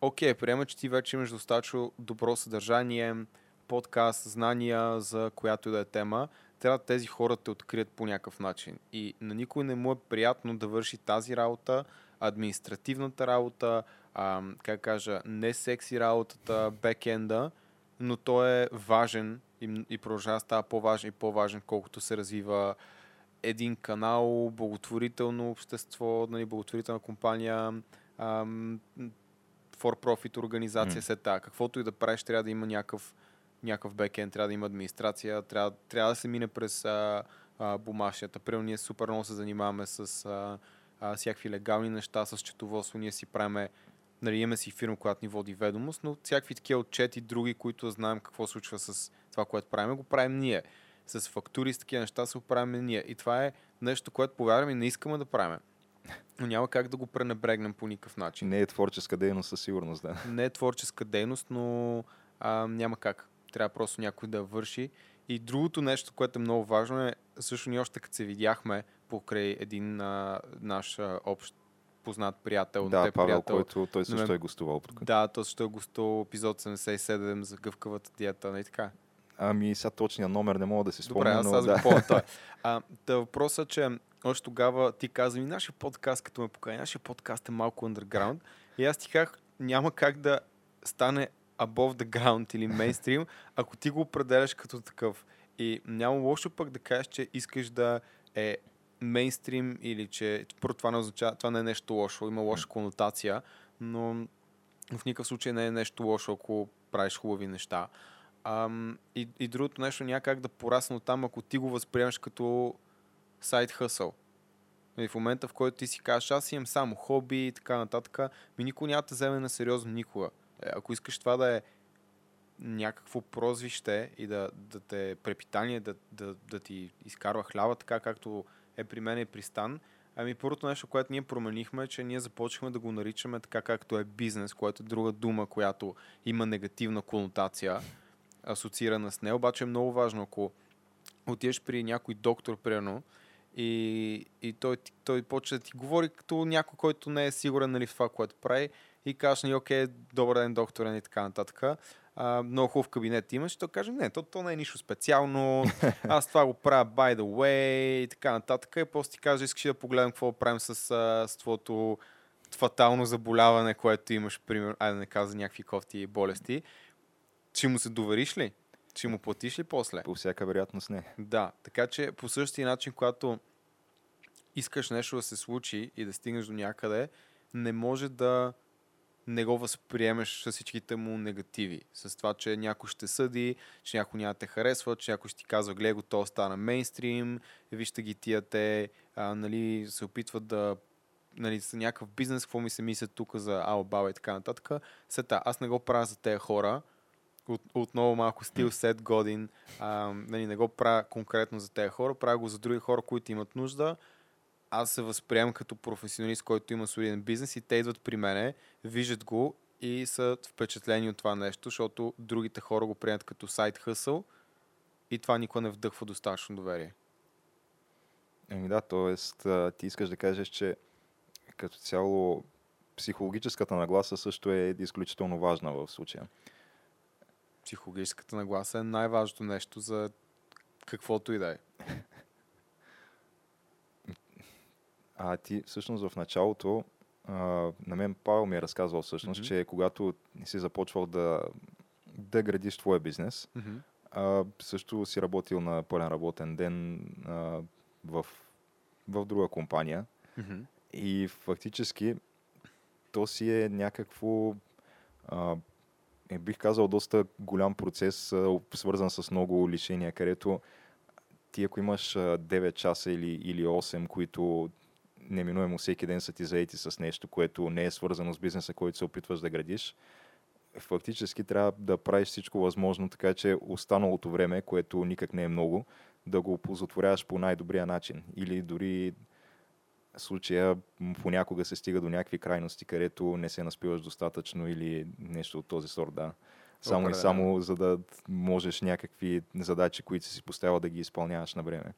окей, приема, че ти вече имаш достатъчно добро съдържание, подкаст, знания за която и да е тема, трябва тези хора те открият по някакъв начин. И на никой не му е приятно да върши тази работа, административната работа, а, как кажа, не секси работата, бекенда, но той е важен и, и продължава да става по-важен и по-важен, колкото се развива един канал, благотворително общество, нали, благотворителна компания, ам, for-profit организация, М. все така. Каквото и да правиш, трябва да има някакъв, някакъв бекенд, трябва да има администрация, трябва, трябва да се мине през а, а, бумащията. Примерно ние супер много се занимаваме с а, а, всякакви легални неща, с счетоводство. Ние си правиме, нали, имаме си фирма, която ни води ведомост, но всякакви такива отчети, други, които знаем какво случва с това, което правим, го правим ние. С фактури, с такива неща се го правим ние. И това е нещо, което повярваме, не искаме да правим. Но няма как да го пренебрегнем по никакъв начин. Не е творческа дейност със сигурност, да. Не е творческа дейност, но а, няма как. Трябва просто някой да върши. И другото нещо, което е много важно е, също ние още като се видяхме покрай един а, наш а, общ познат приятел, на Да, теб Павел, приятел. който той също е гостувал. Да, то също е гостувал епизод 77 за гъвкавата диета, не така? Ами сега точния номер не мога да си спомня, Добре, аз аз да. помня той. А, та въпросът е, че още тогава ти каза ми, нашия подкаст, като ме покани, нашия подкаст е малко underground. И аз ти казах, няма как да стане above the ground или мейнстрим, ако ти го определяш като такъв. И няма лошо пък да кажеш, че искаш да е мейнстрим или че това не означава, това не е нещо лошо, има лоша конотация, но в никакъв случай не е нещо лошо, ако правиш хубави неща. Ам, и, и другото нещо няма как да порасне от там, ако ти го възприемаш като сайт хъсъл. И в момента, в който ти си кажеш, аз имам само хоби и така нататък, ми никой няма да вземе на сериозно никога. Е, ако искаш това да е някакво прозвище и да, да те е препитание, да, да, да ти изкарва хляба, така както е при мен и при Стан, ами първото нещо, което ние променихме, е, че ние започнахме да го наричаме така както е бизнес, което е друга дума, която има негативна конотация, асоциирана с нея. Обаче е много важно, ако отидеш при някой доктор, примерно, и, и той, той почне да ти говори като някой, който не е сигурен нали, в това, което прави и кажеш, нали, окей, добър ден, доктор, и така нататък. А, много хубав кабинет имаш, и той каже, не, то, то не е нищо специално, аз това го правя by the way и така нататък. И после ти каже, искаш да погледнем какво правим с, с твоето фатално заболяване, което имаш, примерно, айде да не каза някакви кофти болести. Ще му се довериш ли? Ще му платиш ли после? По всяка вероятност не. Да, така че по същия начин, когато искаш нещо да се случи и да стигнеш до някъде, не може да не го възприемеш с всичките му негативи. С това, че някой ще съди, че някой няма те харесва, че някой ще ти казва, гледай го, то стана мейнстрим, вижте ги тия те, а, нали, се опитват да нали, са някакъв бизнес, какво ми се мислят тук за Албаба и така нататък. Сета, аз не го правя за тези хора, от, отново малко стил сет годин, а, нали, не го правя конкретно за тези хора, правя го за други хора, които имат нужда аз се възприемам като професионалист, който има солиден бизнес и те идват при мене, виждат го и са впечатлени от това нещо, защото другите хора го приемат като сайт хъсъл и това никога не вдъхва достатъчно доверие. Еми да, т.е. ти искаш да кажеш, че като цяло психологическата нагласа също е изключително важна в случая. Психологическата нагласа е най-важното нещо за каквото и да е. А ти всъщност в началото, а, на мен Павел ми е разказвал всъщност, mm-hmm. че когато си започвал да, да градиш твоя бизнес, mm-hmm. а, също си работил на пълен работен ден а, в, в друга компания. Mm-hmm. И фактически то си е някакво, а, е, бих казал, доста голям процес, а, свързан с много лишения, където ти ако имаш 9 часа или, или 8, които неминуемо всеки ден са ти заети с нещо, което не е свързано с бизнеса, който се опитваш да градиш, фактически трябва да правиш всичко възможно, така че останалото време, което никак не е много, да го позатворяваш по най-добрия начин. Или дори случая понякога се стига до някакви крайности, където не се наспиваш достатъчно или нещо от този сорт, да. Само и само за да можеш някакви задачи, които си поставил да ги изпълняваш на време.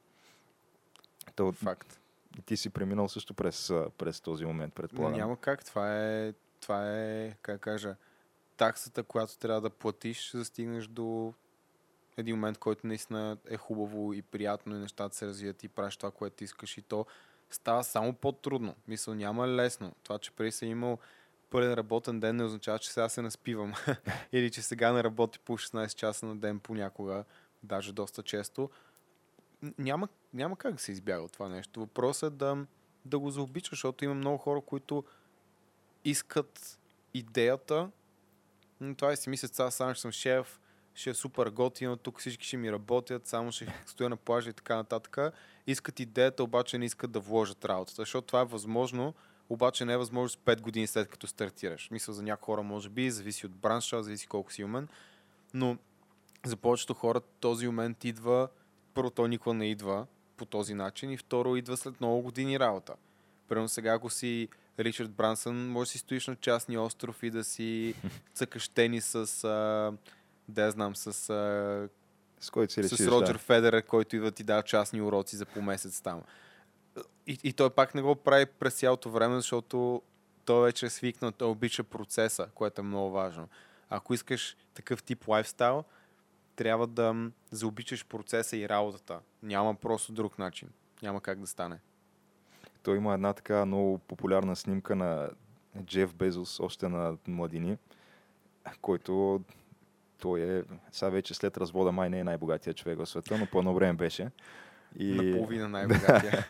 То, Факт. И ти си преминал също през, през този момент, предполагам. Няма как. Това е, това е, как кажа, таксата, която трябва да платиш, за да стигнеш до един момент, който наистина е хубаво и приятно и нещата се развият и правиш това, което искаш и то става само по-трудно. Мисъл, няма лесно. Това, че преди съм имал пълен работен ден не означава, че сега се наспивам. Или че сега не работи по 16 часа на ден понякога, даже доста често няма, няма как да се избяга от това нещо. Въпросът е да, да го заобичаш, защото има много хора, които искат идеята. Но това е си мислят, сега само ще съм шеф, ще е супер готино, тук всички ще ми работят, само ще стоя на плажа и така нататък. Искат идеята, обаче не искат да вложат работата, защото това е възможно, обаче не е възможно с 5 години след като стартираш. Мисля, за някои хора може би, зависи от бранша, зависи колко си умен, но за повечето хора този момент идва първо, той никога не идва по този начин и второ, идва след много години работа. Примерно сега, ако си Ричард Брансън, може да си стоиш на частни остров и да си цъкаш тенис с, а, да знам, с, а, с, който си с Роджер да. Федерер, който идва ти дава частни уроци за по месец там. И, и той пак не го прави през цялото време, защото той вече е свикнал, той обича процеса, което е много важно. Ако искаш такъв тип лайфстайл, трябва да заобичаш процеса и работата. Няма просто друг начин. Няма как да стане. Той има една така много популярна снимка на Джеф Безос, още на младини. който той е, сега вече след развода май не е най-богатия човек в света, но по едно време беше. И... Наполовина най-богатия.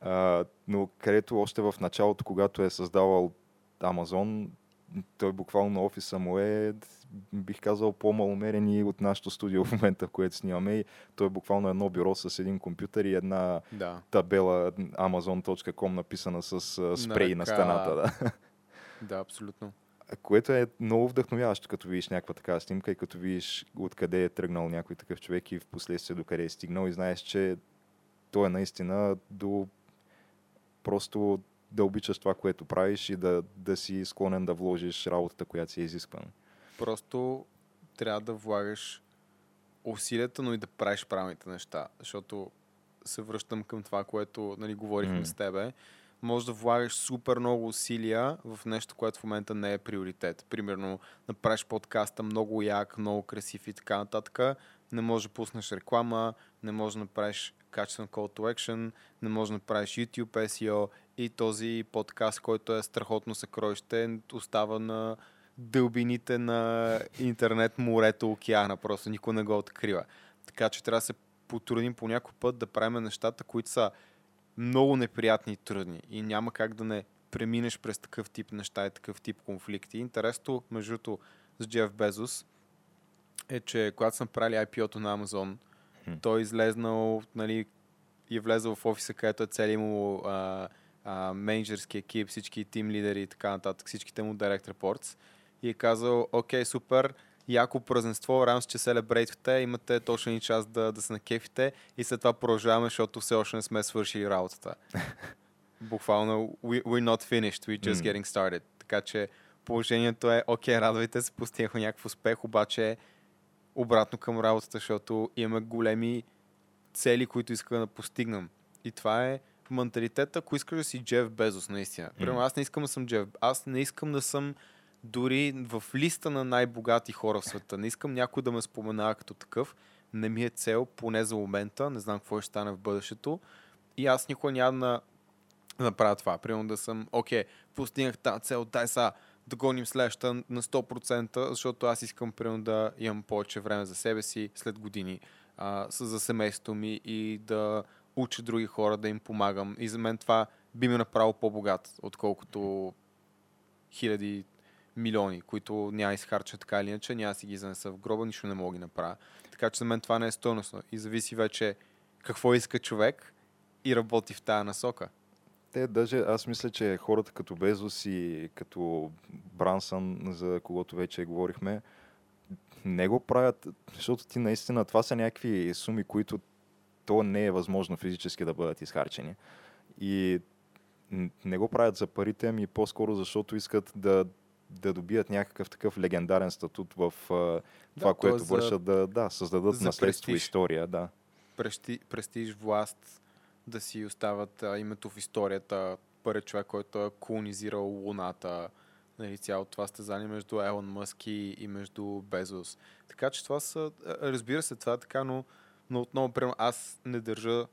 а, но където още в началото, когато е създавал Амазон, той буквално на офиса му е, бих казал, по-маломерен и от нашото студио в момента, в което снимаме. И той е буквално едно бюро с един компютър и една да. табела amazon.com написана с спрей на, на стената. Да. да, абсолютно. Което е много вдъхновяващо, като видиш някаква такава снимка и като видиш откъде е тръгнал някой такъв човек и в последствие до къде е стигнал и знаеш, че той е наистина до просто да обичаш това, което правиш и да, да си склонен да вложиш работата, която си е изисквана. Просто трябва да влагаш усилията, но и да правиш правилните неща. Защото се връщам към това, което нали, говорихме mm. с тебе. Може да влагаш супер много усилия в нещо, което в момента не е приоритет. Примерно, направиш подкаста много як, много красив и така нататък. Не може да пуснеш реклама, не може да направиш качествен call to action, не може да направиш YouTube SEO и този подкаст, който е страхотно съкровище, остава на дълбините на интернет, морето, океана. Просто никой не го открива. Така че трябва да се потрудим по някой път да правим нещата, които са много неприятни и трудни. И няма как да не преминеш през такъв тип неща и такъв тип конфликти. Интересното, между с Джеф Безос е, че когато съм правили IPO-то на hmm. той е излезнал, нали, и е влезъл в офиса, където е цели му а, а, менеджерски екип, всички тим лидери и така нататък, всичките му direct reports и е казал, окей, супер, яко празненство, радвам се, че селебрейтвате, имате точно един час да, да се накефите и след това продължаваме, защото все още не сме свършили работата. Буквално, we, we're not finished, we're just mm. getting started. Така че положението е, окей, радвайте се, постигнахме някакъв успех, обаче обратно към работата, защото имаме големи цели, които искаме да постигнем. И това е менталитета, ако искаш да си Джеф Безос, наистина. Примерно, аз не искам да съм Джеф. Аз не искам да съм дори в листа на най-богати хора в света. Не искам някой да ме споменава като такъв. Не ми е цел, поне за момента. Не знам какво ще стане в бъдещето. И аз никога няма да направя това. Примерно да съм, окей, постигнах тази цел, дай сега да гоним следващата на 100%, защото аз искам примерно да имам повече време за себе си след години, а, за семейството ми и да уча други хора, да им помагам. И за мен това би ме направило по-богат, отколкото хиляди милиони, които няма изхарча така или иначе, няма си ги занеса в гроба, нищо не мога ги направя. Така че за мен това не е стойностно. И зависи вече какво иска човек и работи в тая насока. Те даже, аз мисля, че хората като Безос и като Брансън, за когото вече говорихме, не го правят, защото ти наистина, това са някакви суми, които то не е възможно физически да бъдат изхарчени. И не го правят за парите, ами по-скоро защото искат да да добият някакъв такъв легендарен статут в uh, това, да, което за, вършат, да, да създадат наследство, престиж. история. Да. Прести, престиж, власт, да си остават а, името в историята. Първият човек, който е колонизирал Луната. Нали, цялото това стезание между Елон Мъск и, и между Безос. Така че това са, разбира се, това е така, но, но отново, прямо, аз не държа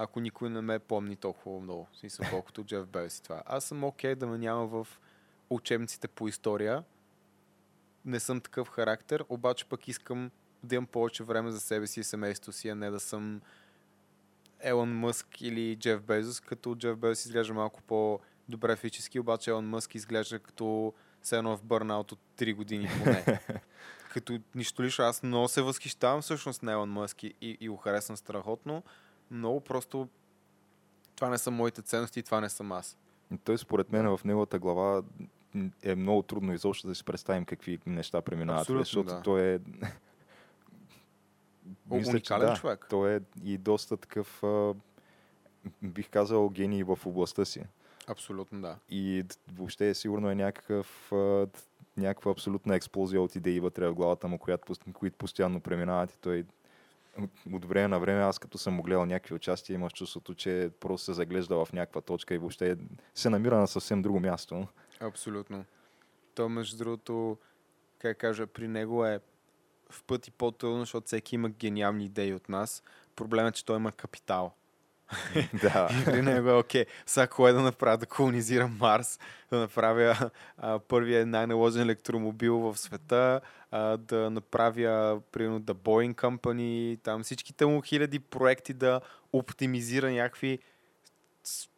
ако никой не ме помни толкова много, смисъл, колкото Джеф Безос и това. Аз съм окей okay да ме няма в учебниците по история. Не съм такъв характер, обаче пък искам да имам повече време за себе си и семейството си, а не да съм Елон Мъск или Джеф Безос, като Джеф Безос изглежда малко по-добре физически, обаче Елон Мъск изглежда като все едно в бърнаут от 3 години поне. като нищо лично, аз много се възхищавам всъщност на Елон Мъск и, и го харесвам страхотно. Много просто това не са моите ценности и това не съм аз. Той според мен в неговата глава е много трудно изобщо да си представим какви неща преминават, Абсолютно, защото да. той е... Мисля, Уникален да, човек. Той е и доста такъв, бих казал, гений в областта си. Абсолютно, да. И въобще сигурно е някакъв, някаква абсолютна експлозия от идеи вътре в главата му, която, които постоянно преминават и той от време на време аз като съм гледал някакви участия, имах чувството, че просто се заглежда в някаква точка и въобще се намира на съвсем друго място. Абсолютно. То, между другото, как кажа, при него е в пъти по-трудно, защото всеки има гениални идеи от нас. Проблемът е, че той има капитал. да. И при него е окей. Сега кое да направя? Да колонизирам Марс, да направя а, първия най-наложен електромобил в света, а, да направя, примерно, The Boeing Company, там всичките му хиляди проекти да оптимизира някакви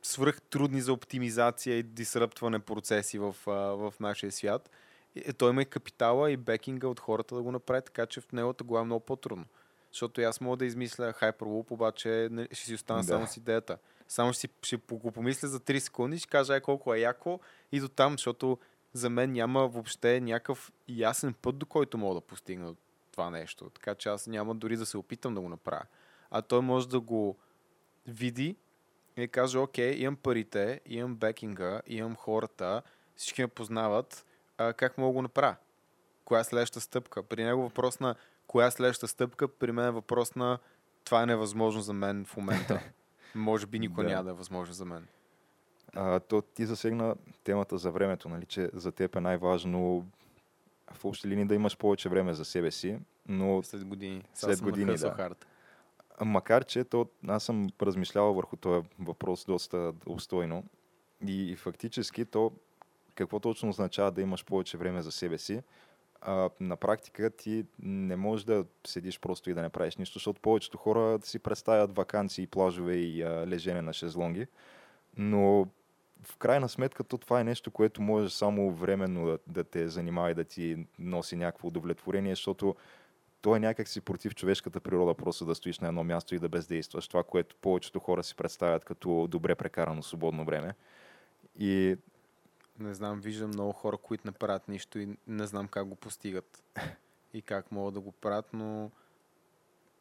свръхтрудни за оптимизация и дисръптване процеси в, а, в нашия свят. И, е, той има и капитала и бекинга от хората да го направи, така че в неговата глава е много по-трудно. Защото аз мога да измисля Hyperloop, обаче не- ще си остана Да. само с идеята. Само ще, си, ще го помисля за 3 секунди, ще кажа е колко е яко и до там, защото за мен няма въобще някакъв ясен път, до който мога да постигна това нещо. Така че аз няма дори да се опитам да го направя. А той може да го види и да каже, окей, имам парите, имам бекинга, имам хората, всички ме познават, а, как мога да го направя? Коя е следващата стъпка? При него въпрос на коя е следващата стъпка, при мен е въпрос на това е невъзможно за мен в момента. Може би никога Да. няма да е възможно за мен. А, то ти засегна темата за времето, нали, че за теб е най-важно в общи линии да имаш повече време за себе си, но След години. След съм години, да. харта. макар, че то, аз съм размишлявал върху този въпрос доста обстойно и, и фактически то какво точно означава да имаш повече време за себе си, а, на практика ти не можеш да седиш просто и да не правиш нищо, защото повечето хора си представят вакансии, плажове и а, лежене на шезлонги, но в крайна сметка то това е нещо, което може само временно да, да те занимава и да ти носи някакво удовлетворение, защото то е някакси против човешката природа просто да стоиш на едно място и да бездействаш. Това, което повечето хора си представят като добре прекарано свободно време. И Не знам, виждам много хора, които не правят нищо и не знам как го постигат. И как могат да го правят, но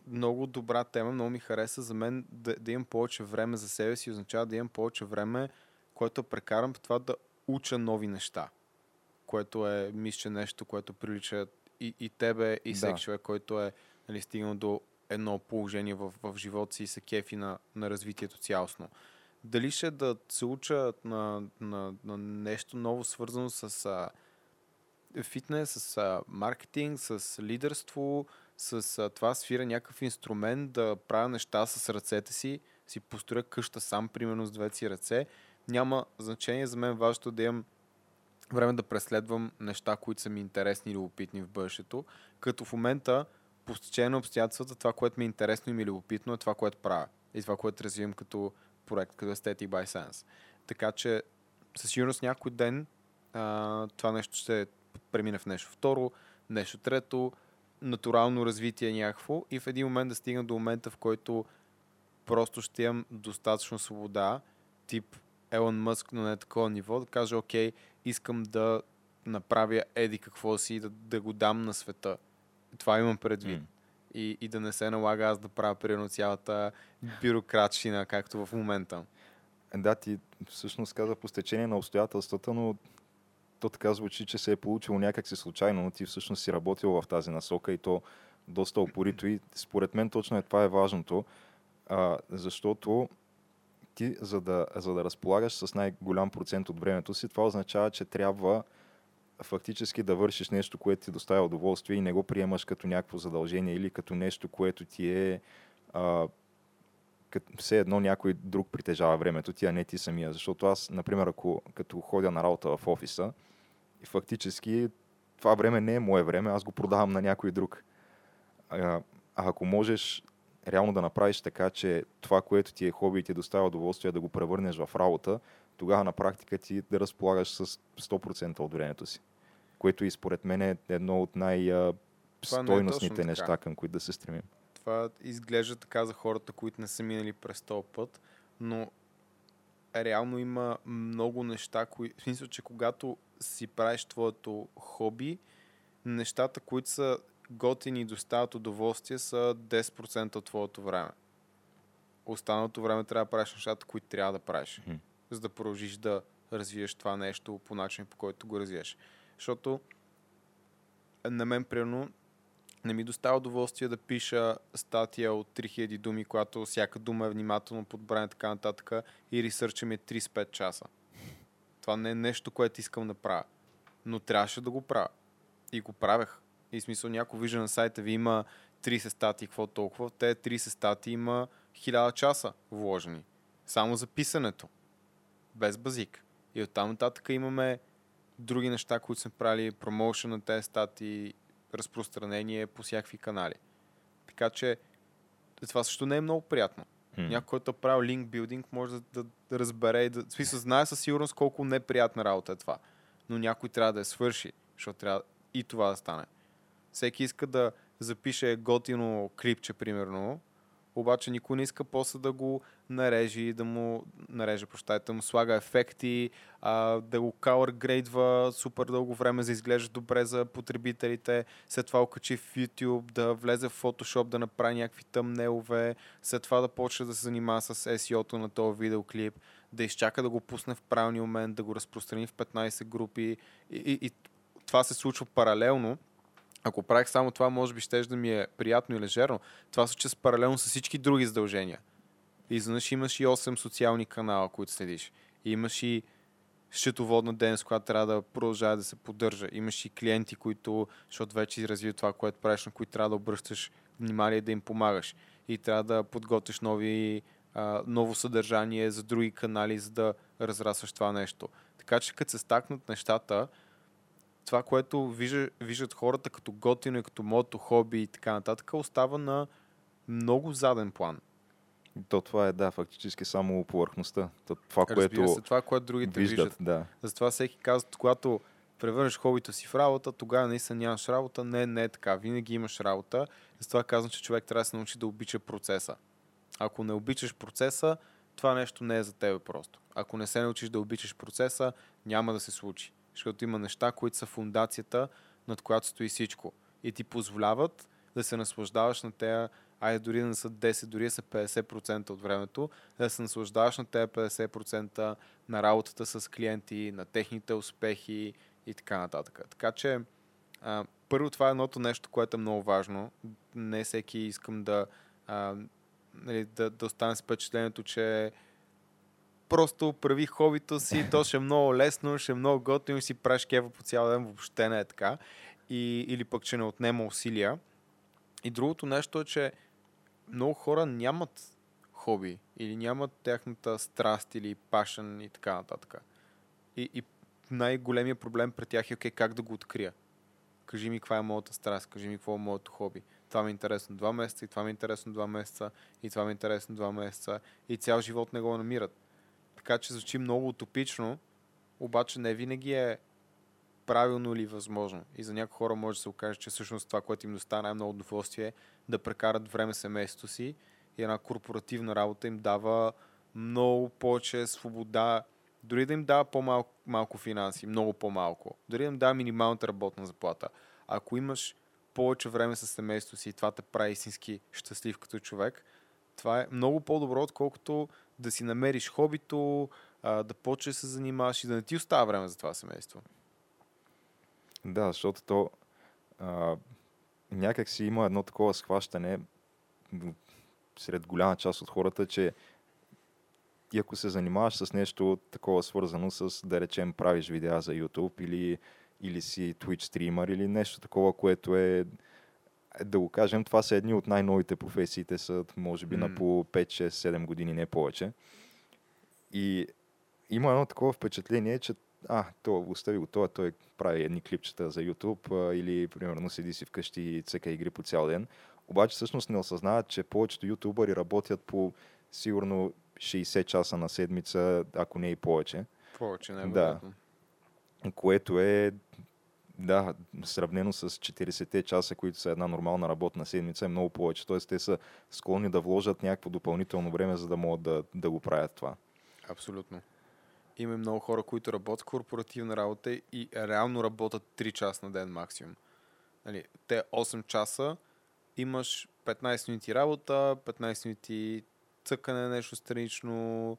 много добра тема, много ми хареса за мен да, да имам повече време за себе си, означава да имам повече време, което прекарам в това да уча нови неща. Което е, мисля, че нещо, което прилича и, и тебе, и Да. всеки човек, който е нали, стигнал до едно положение в, в живота си и се кефи на, на развитието цялостно. Дали ще да се уча на, на, на нещо ново, свързано с а, фитнес, с а, маркетинг, с лидерство, с а, това свира някакъв инструмент, да правя неща с ръцете си, си построя къща сам, примерно с двете си ръце. Няма значение за мен важното да имам време да преследвам неща, които са ми интересни и любопитни в бъдещето, като в момента по стечение на обстоятелствата това, което ми е интересно и ми е любопитно е това, което правя и това, което развивам като проект, като Aesthetic by Sense. Така че със сигурност някой ден а, това нещо ще премине в нещо второ, нещо трето, натурално развитие някакво и в един момент да стигна до момента, в който просто ще имам достатъчно свобода, тип Елон Мъск, но не е такова ниво, да кажа, окей, искам да направя еди какво си и да, да го дам на света. Това имам предвид. М. И, и да не се налага аз да правя примерно цялата бюрократщина, както в момента. да, ти всъщност каза по стечение на обстоятелствата, но то така звучи, че се е получило някакси случайно, но ти всъщност си работил в тази насока и то доста опорито и според мен точно е това е важното, а, защото ти, за да, за да разполагаш с най-голям процент от времето си, това означава, че трябва фактически да вършиш нещо, което ти доставя удоволствие и не го приемаш като някакво задължение или като нещо, което ти е а, като все едно някой друг притежава времето ти, а не ти самия. Защото аз, например, ако като ходя на работа в офиса, фактически това време не е мое време, аз го продавам на някой друг. А, а ако можеш реално да направиш така, че това, което ти е хоби и ти доставя удоволствие, да го превърнеш в работа, тогава на практика ти да разполагаш с 100% от времето си. Което и според мен е едно от Това не е най-стойностните така. неща, към които да се стремим. Това изглежда така за хората, които не са минали през този път, но реално има много неща, кои... в смисъл, че когато си правиш твоето хоби, нещата, които са готини и доставят удоволствие, са 10% от твоето време. Останалото време трябва да правиш нещата, които трябва да правиш, за да продължиш да развиеш това нещо по начин, по който го развиеш. Защото на мен, примерно, не ми достава удоволствие да пиша статия от 3000 думи, която всяка дума е внимателно подбрана и така нататък и ресърча ми е 35 часа. Това не е нещо, което искам да правя. Но трябваше да го правя. И го правех. И смисъл някой вижда на сайта ви има 30 статии, какво толкова. Тези 30 статии има 1000 часа вложени. Само за писането. Без базик. И оттам нататък имаме други неща, които сме правили, промоушен на тези статии, разпространение по всякакви канали. Така че това също не е много приятно. М. Някой, който е правил линк билдинг, може да, да, да разбере и да... В смисъл, знае със сигурност колко неприятна работа е това. Но някой трябва да я свърши, защото трябва и това да стане. Всеки иска да запише готино клипче, примерно, обаче никой не иска после да го нарежи, да му нареже, прощайте, му слага ефекти, а, да го color грейдва супер дълго време, за да изглежда добре за потребителите, след това окачи в YouTube, да влезе в Photoshop, да направи някакви тъмнелове, след това да почне да се занимава с SEO-то на този видеоклип, да изчака да го пусне в правилния момент, да го разпространи в 15 групи. И, и, и това се случва паралелно. Ако правих само това, може би ще да ми е приятно и лежерно. Това се с паралелно с всички други задължения. Изведнъж имаш и 8 социални канала, които следиш. Имаш и счетоводна дейност, която трябва да продължава да се поддържа. Имаш и клиенти, които, защото вече развива това, което правиш, на които трябва да обръщаш внимание да им помагаш. И трябва да подготвиш нови, а, ново съдържание за други канали, за да разрасваш това нещо. Така че като се стакнат нещата, това, което вижда, виждат хората като готино и като моето хоби и така нататък, остава на много заден план. То това е, да, фактически само повърхността. То, това, Разбира което се, това, което другите виждат, виждат. да. Затова всеки казва, когато превърнеш хобито си в работа, тогава наистина нямаш работа. Не, не е така. Винаги имаш работа. Затова казвам, че човек трябва да се научи да обича процеса. Ако не обичаш процеса, това нещо не е за тебе просто. Ако не се научиш да обичаш процеса, няма да се случи. Защото има неща, които са фундацията, над която стои всичко. И ти позволяват да се наслаждаваш на тея, айде дори да не са 10, дори са 50% от времето, да се наслаждаваш на тея 50% на работата с клиенти, на техните успехи и така нататък. Така че, а, първо това е едното нещо, което е много важно. Не всеки искам да, а, нали, да, да остане с впечатлението, че просто прави хобито си, то ще е много лесно, ще е много готино си правиш кева по цял ден, въобще не е така. И, или пък, че не отнема усилия. И другото нещо е, че много хора нямат хоби или нямат тяхната страст или пашен и така нататък. И, и най-големият проблем пред тях е окей, как да го открия. Кажи ми каква е моята страст, кажи ми какво е моето хоби. Това ми е интересно два месеца, и това ми е интересно два месеца, и това ми е интересно два месеца, и цял живот не го намират. Така че звучи много утопично, обаче не винаги е правилно или възможно. И за някои хора може да се окаже, че всъщност това, което им доставя най-много удоволствие е да прекарат време семейството си и една корпоративна работа им дава много повече свобода, дори да им дава по-малко малко финанси, много по-малко, дори да им дава минималната работна заплата. Ако имаш повече време с семейството си и това те прави истински щастлив като човек, това е много по-добро, отколкото да си намериш хобито, а, да почнеш да се занимаваш и да не ти остава време за това семейство. Да, защото то а, някак си има едно такова схващане сред голяма част от хората, че и ако се занимаваш с нещо такова свързано с, да речем, правиш видеа за YouTube или, или си Twitch стример или нещо такова, което е, да го кажем, това са едни от най-новите професии. Те са, може би, М. на по 5, 6, 7 години, не повече. И има едно такова впечатление, че а, то остави го това, той прави едни клипчета за YouTube а, или, примерно, седи си вкъщи и цъка игри по цял ден. Обаче, всъщност не осъзнават, че повечето ютубъри работят по сигурно 60 часа на седмица, ако не и повече. Повече, не Да. което е да, сравнено с 40-те часа, които са една нормална работна седмица, е много повече. Тоест, те са склонни да вложат някакво допълнително време, за да могат да, да го правят това. Абсолютно. Има много хора, които работят корпоративна работа и реално работят 3 часа на ден максимум. Нали, те 8 часа имаш 15 минути работа, 15 минути цъкане нещо странично,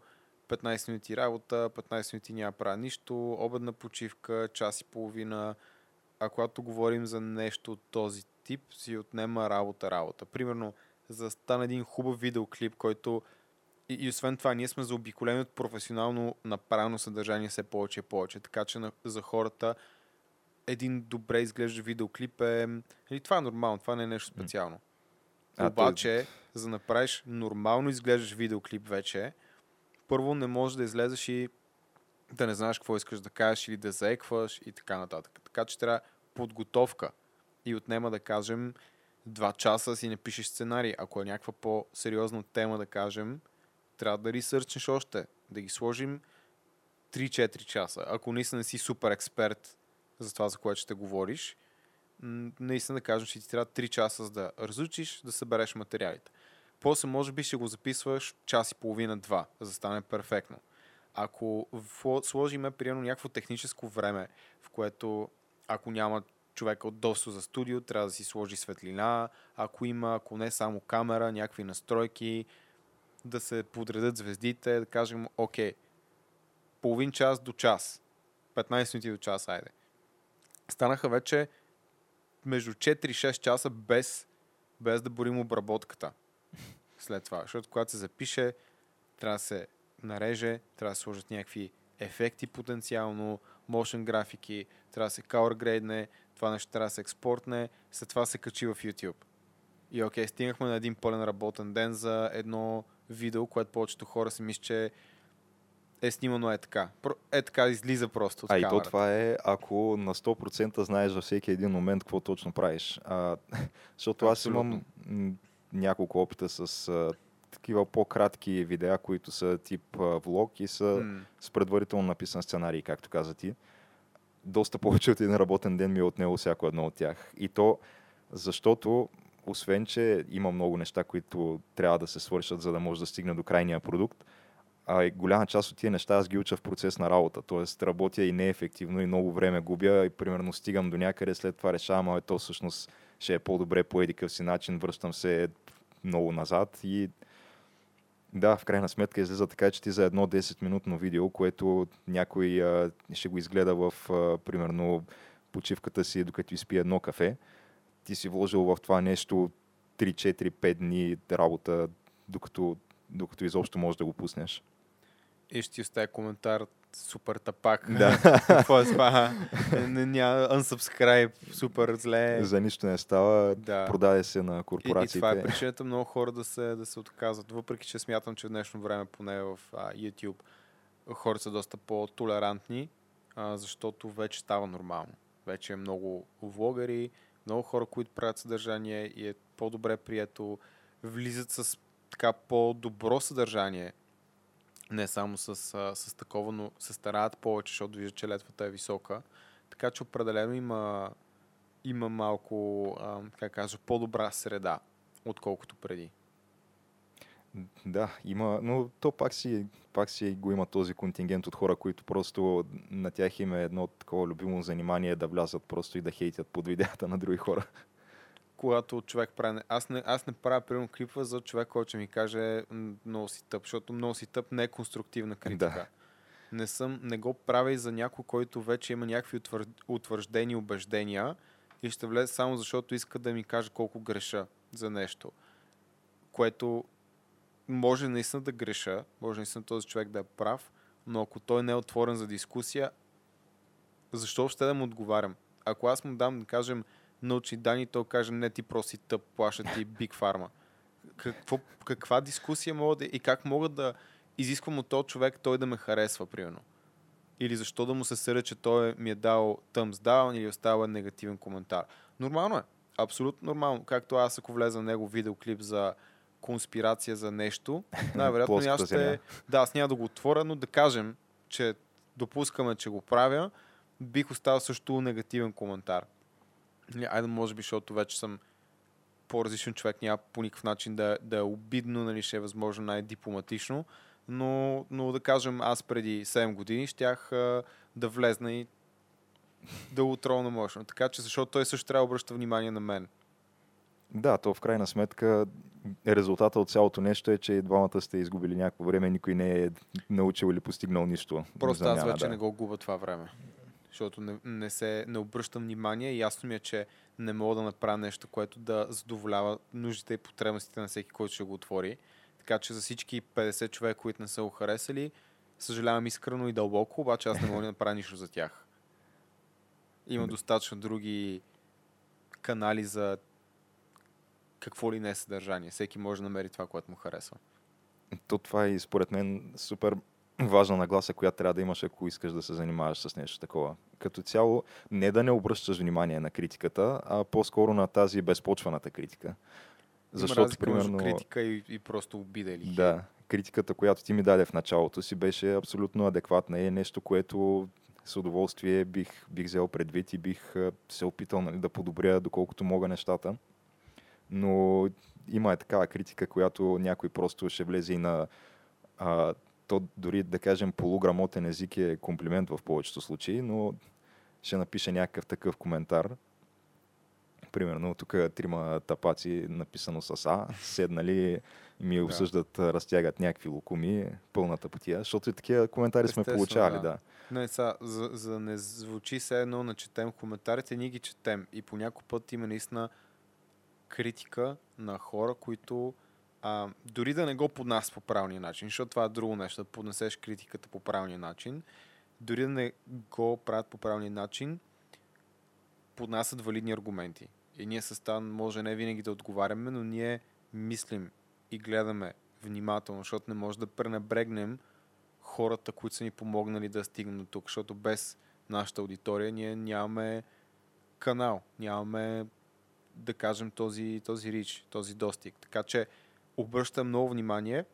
15 минути работа, 15 минути няма правя нищо, обедна почивка, час и половина. А когато говорим за нещо от този тип, си отнема работа, работа. Примерно, за да стане един хубав видеоклип, който и, и освен това, ние сме заобиколени от професионално направено съдържание все повече и повече. Така че на, за хората един добре изглежда видеоклип е... Нали, това е нормално, това не е нещо специално. А, той- Обаче, за да направиш нормално изглеждаш видеоклип вече, първо не можеш да излезеш и да не знаеш какво искаш да кажеш или да заекваш и така нататък. Така че трябва подготовка и отнема да кажем два часа си не пишеш сценарий. Ако е някаква по-сериозна тема да кажем, трябва да ресърчнеш още. Да ги сложим 3-4 часа. Ако наистина не си супер експерт за това, за което ще говориш, наистина да кажем, че ти трябва 3 часа за да разучиш, да събереш материалите. После, може би, ще го записваш час и половина-два, за да стане перфектно. Ако сложиме, примерно, някакво техническо време, в което ако няма човека от достъп за студио, трябва да си сложи светлина, ако има, ако не само камера, някакви настройки, да се подредят звездите, да кажем, окей, половин час до час, 15 минути до час, айде. Станаха вече между 4 и 6 часа без, без да борим обработката след това. Защото когато се запише, трябва да се нареже, трябва да сложат някакви ефекти потенциално, motion графики, трябва да се color грейдне, това нещо трябва да се експортне, след това се качи в YouTube. И окей, стигнахме на един пълен работен ден за едно видео, което повечето хора си мислят, че е снимано е така. Е така излиза просто от А и то камерата. това е, ако на 100% знаеш във всеки един момент какво точно правиш. А, защото аз имам Абсолютно. няколко опита с такива по-кратки видеа, които са тип влог и са М. с предварително написан сценарий, както каза ти. Доста повече от един работен ден ми е отнело всяко едно от тях. И то защото, освен, че има много неща, които трябва да се свършат, за да може да стигне до крайния продукт, а и голяма част от тия неща аз ги уча в процес на работа. Тоест работя и неефективно и много време губя и примерно стигам до някъде, след това решавам, а то всъщност ще е по-добре по едикъв си начин, връщам се много назад и да, в крайна сметка излиза така, че ти за едно 10-минутно видео, което някой а, ще го изгледа в, а, примерно, почивката си, докато изпи едно кафе, ти си вложил в това нещо 3-4-5 дни работа, докато, докато изобщо можеш да го пуснеш. И ще ти оставя коментар супер тапак. Да. Какво е това? Не, няма unsubscribe, супер зле. За нищо не става, Да. продаде се на И, и корпорациите. това е причината много хора да се, да се отказват. Въпреки, че смятам, че в днешно време, поне в а, YouTube, хората са доста по-толерантни, а, защото вече става нормално. Вече е много влогъри, много хора, които правят съдържание и е по-добре прието, влизат с така по-добро съдържание, не само с, с такова, но се стараят повече, защото виждат, че летвата е висока. Така че определено има, има малко, как кажа, по-добра среда, отколкото преди. Да, има, но то пак си, пак си го има този контингент от хора, които просто на тях им е едно такова любимо занимание да влязат просто и да хейтят под видеята на други хора. Когато човек прави... Аз не, аз не правя, примерно, клипа за човек, който ще ми каже «М, много си тъп, защото много си тъп не е конструктивна критика. Да. Не, съм, не го правя и за някой, който вече има някакви утвър... утвърждени убеждения и ще влезе само защото иска да ми каже колко греша за нещо. Което може наистина да греша, може наистина този човек да е прав, но ако той не е отворен за дискусия, защо ще да му отговарям? Ако аз му дам, да кажем, научни данни, той каже, не ти просто си тъп, плаща ти Big Pharma. Какво, каква дискусия мога да... И как мога да изисквам от този човек той да ме харесва, примерно? Или защо да му се съдя, че той ми е дал thumbs down или оставя негативен коментар. Нормално е. Абсолютно нормално. Както аз, ако влеза в него видеоклип за конспирация за нещо, най-вероятно аз ще... Да, аз няма да го отворя, но да кажем, че допускаме, че го правя, бих оставил също негативен коментар. Айде, може би, защото вече съм по-различен човек, няма по никакъв начин да, да е обидно, нали, ще е възможно най-дипломатично, но, но да кажем, аз преди 7 години щях а, да влезна и да го тролна мощно. Така че, защото той също трябва да обръща внимание на мен. Да, то в крайна сметка резултата от цялото нещо е, че и двамата сте изгубили някакво време, никой не е научил или постигнал нищо. Просто в аз замяна, вече да. не го губа това време. Защото не, не, се, не обръщам внимание ясно ми е, че не мога да направя нещо, което да задоволява нуждите и потребностите на всеки, който ще го отвори. Така че за всички 50 човека, които не са го харесали, съжалявам искрено и дълбоко, обаче аз не мога да направя нищо за тях. Има Да. достатъчно други канали за какво ли не е съдържание. Всеки може да намери това, което му харесва. То това е според мен супер важна нагласа, която трябва да имаш, ако искаш да се занимаваш с нещо такова. Като цяло, не да не обръщаш внимание на критиката, а по-скоро на тази безпочваната критика. Защото, Има примерно... критика и, и просто обида или Да, критиката, която ти ми даде в началото си, беше абсолютно адекватна и е нещо, което с удоволствие бих, бих взел предвид и бих се опитал нали, да подобря доколкото мога нещата. Но има е такава критика, която някой просто ще влезе и на а, то дори да кажем полуграмотен език е комплимент в повечето случаи, но ще напише някакъв такъв коментар. Примерно, тук трима тапаци, написано с А, седнали ми обсъждат, да. разтягат някакви лукуми, пълната потия, защото и такива коментари Естествено, сме получавали, да. да. Не, са, за, за не звучи се едно на четем коментарите, ние ги четем и по някой път има наистина критика на хора, които а, дори да не го поднасят по правилния начин, защото това е друго нещо, да поднесеш критиката по правилния начин, дори да не го правят по правилния начин, поднасят валидни аргументи. И ние с Стан може не винаги да отговаряме, но ние мислим и гледаме внимателно, защото не може да пренебрегнем хората, които са ни помогнали да стигнем до тук, защото без нашата аудитория ние нямаме канал, нямаме да кажем този, този рич, този достиг. Така че обръщам много внимание,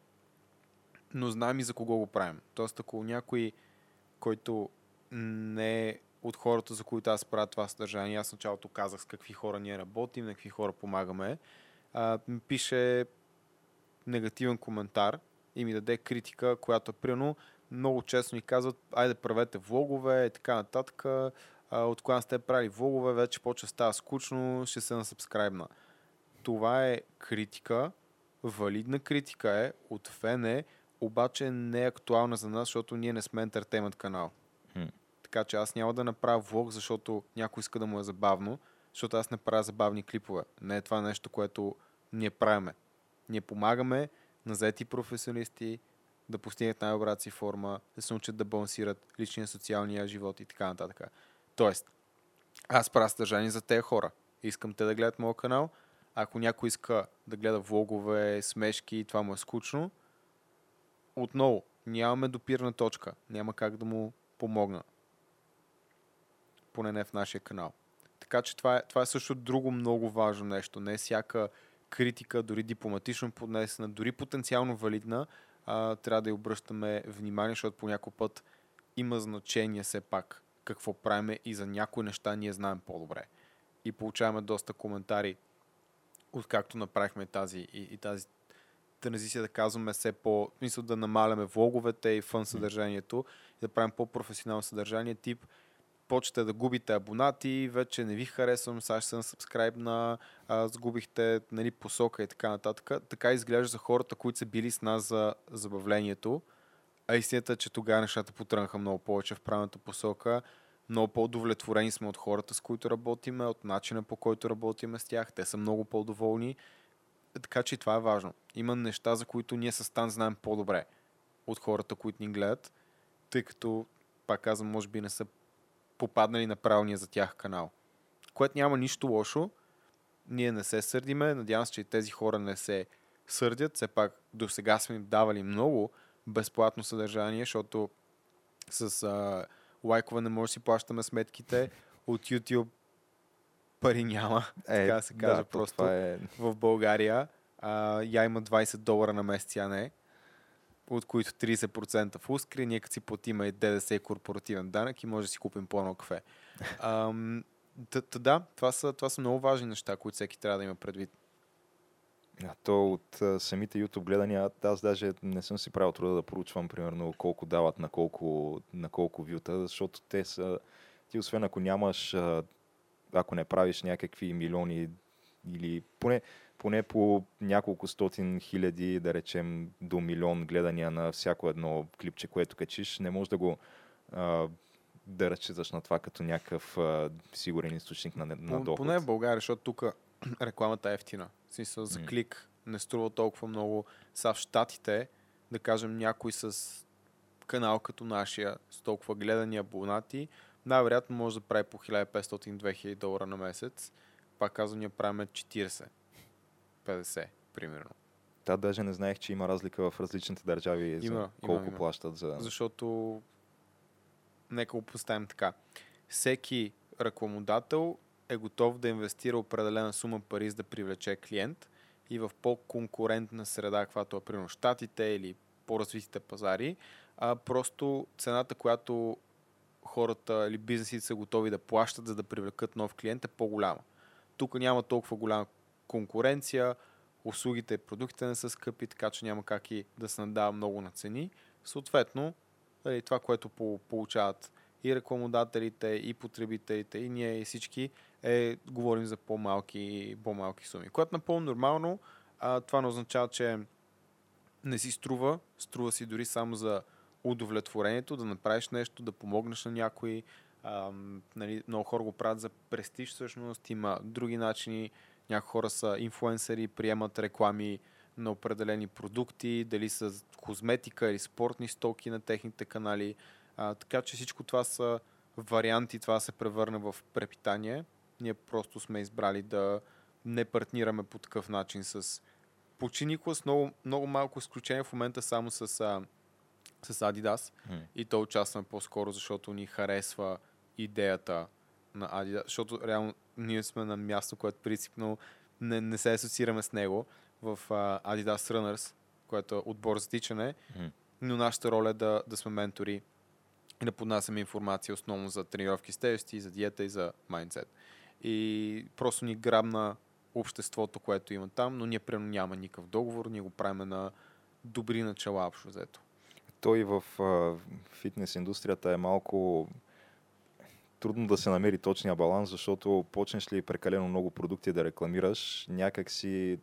но знаем и за кого го правим. Тоест, ако някой, който не е от хората, за които аз правя това съдържание, аз началото казах с какви хора ние работим, на какви хора помагаме, а, ми пише негативен коментар и ми даде критика, която примерно много често ни казват, айде правете влогове и така нататък. А, от кога сте правили влогове, вече почва става скучно, ще се насъбскрайбна. Това е критика, валидна критика е от фене, обаче не е актуална за нас, защото ние не сме ентертеймент канал. Hmm. Така че аз няма да направя влог, защото някой иска да му е забавно, защото аз не правя забавни клипове. Не е това нещо, което ние правиме. Ние помагаме на заети професионалисти да постигнат най-добрата си форма, да се научат да балансират личния социалния живот и така нататък. Тоест, аз правя съдържание за тези хора. Искам те да гледат моят канал. Ако някой иска да гледа влогове, смешки и това му е скучно, отново, нямаме допирна точка. Няма как да му помогна. Поне не в нашия канал. Така че това е, това е също друго много важно нещо. Не всяка критика, дори дипломатично поднесена, дори потенциално валидна, а, трябва да й обръщаме внимание, защото по някой път има значение все пак какво правиме и за някои неща ние знаем по-добре. И получаваме доста коментари, откакто направихме тази и, и тази транзиция да казваме все по... Мисля да намаляме влоговете и фън съдържанието и да правим по-професионално съдържание тип почвате да губите абонати, вече не ви харесвам, сега ще съм сабскрайб на, а, сгубихте нали, посока и така нататък. Така изглежда за хората, които са били с нас за забавлението. А истината е, че тогава нещата потръгнаха много повече в правилната посока. Много по-удовлетворени сме от хората, с които работиме, от начина по който работиме с тях. Те са много по-доволни. Така че това е важно. Има неща, за които ние с Стан знаем по-добре от хората, които ни гледат, тъй като, пак казвам, може би не са попаднали на правилния за тях канал. Което няма нищо лошо. Ние не се сърдиме. Надявам се, че и тези хора не се сърдят. Все пак до сега сме им давали много безплатно съдържание, защото с а, лайкове не може да си плащаме сметките. От YouTube пари няма, е, така се каже да, просто е... в България. А, я има 20 долара на месец, а не от които 30% в ускри, ние като си платиме и ДДС и корпоративен данък и може да си купим по-едно кафе. Ам, да, това са, това са много важни неща, които всеки трябва да има предвид. А то от а, самите YouTube гледания, аз даже не съм си правил труда да проучвам примерно колко дават на колко, на колко вюта, защото те са, ти освен ако нямаш, а, ако не правиш някакви милиони или поне, поне по няколко стотин хиляди, да речем до милион гледания на всяко едно клипче, което качиш, не можеш да го а, да разчиташ на това като някакъв а, сигурен източник на, на доход. Поне в България, защото тук рекламата е ефтина. В смисъл за клик не струва толкова много. Са в Штатите, да кажем някой с канал като нашия, с толкова гледани абонати, най-вероятно може да прави по 1500-2000 долара на месец. Пак казвам, ние правим 40 50, примерно. Та даже не знаех, че има разлика в различните държави Има, за има, колко има. плащат за... Защото, нека го поставим така. Всеки рекламодател е готов да инвестира определена сума пари, за да привлече клиент и в по-конкурентна среда, каквато е примерно Штатите или по-развитите пазари, а просто цената, която хората или бизнесите са готови да плащат, за да привлекат нов клиент е по-голяма. Тук няма толкова голяма конкуренция, услугите и продуктите не са скъпи, така че няма как и да се надава много на цени. Съответно, нали, това, което по- получават и рекламодателите, и потребителите, и ние, и всички, е, говорим за по-малки, по-малки суми. Което напълно нормално, а, това не означава, че не си струва, струва си дори само за удовлетворението, да направиш нещо, да помогнеш на някой. А, нали, много хора го правят за престиж всъщност, има други начини. Някои хора са инфуенсъри, приемат реклами на определени продукти, дали са козметика или спортни стоки на техните канали. А, така че всичко това са варианти, това се превърна в препитание. Ние просто сме избрали да не партнираме по такъв начин с почти никога с много, много малко изключение в момента само с, а, с Adidas. М. И то участваме по-скоро, защото ни харесва идеята на Adidas. Защото реално ние сме на място, което принципно не, не се асоциираме с него в а, Adidas Runners, което е отбор за тичане. М. Но нашата роля е да, да сме ментори и да поднасяме информация основно за тренировки с тежести, за диета и за майндсет. И просто ни грабна обществото, което има там, но ние прямо няма никакъв договор, ние го правим на добри начала, общо взето. Той в а, фитнес индустрията е малко трудно да се намери точния баланс, защото почнеш ли прекалено много продукти да рекламираш, някак си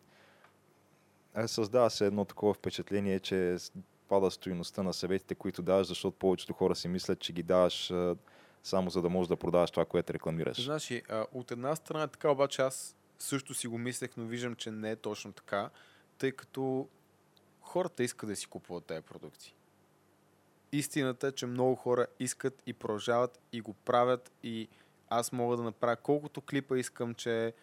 създава се едно такова впечатление, че пада стоиността на съветите, които даваш, защото повечето хора си мислят, че ги даваш само за да можеш да продаваш това, което рекламираш. Значи, от една страна е така, обаче аз също си го мислех, но виждам, че не е точно така, тъй като хората искат да си купуват тези продукти. Истината е, че много хора искат и продължават и го правят и аз мога да направя колкото клипа искам, че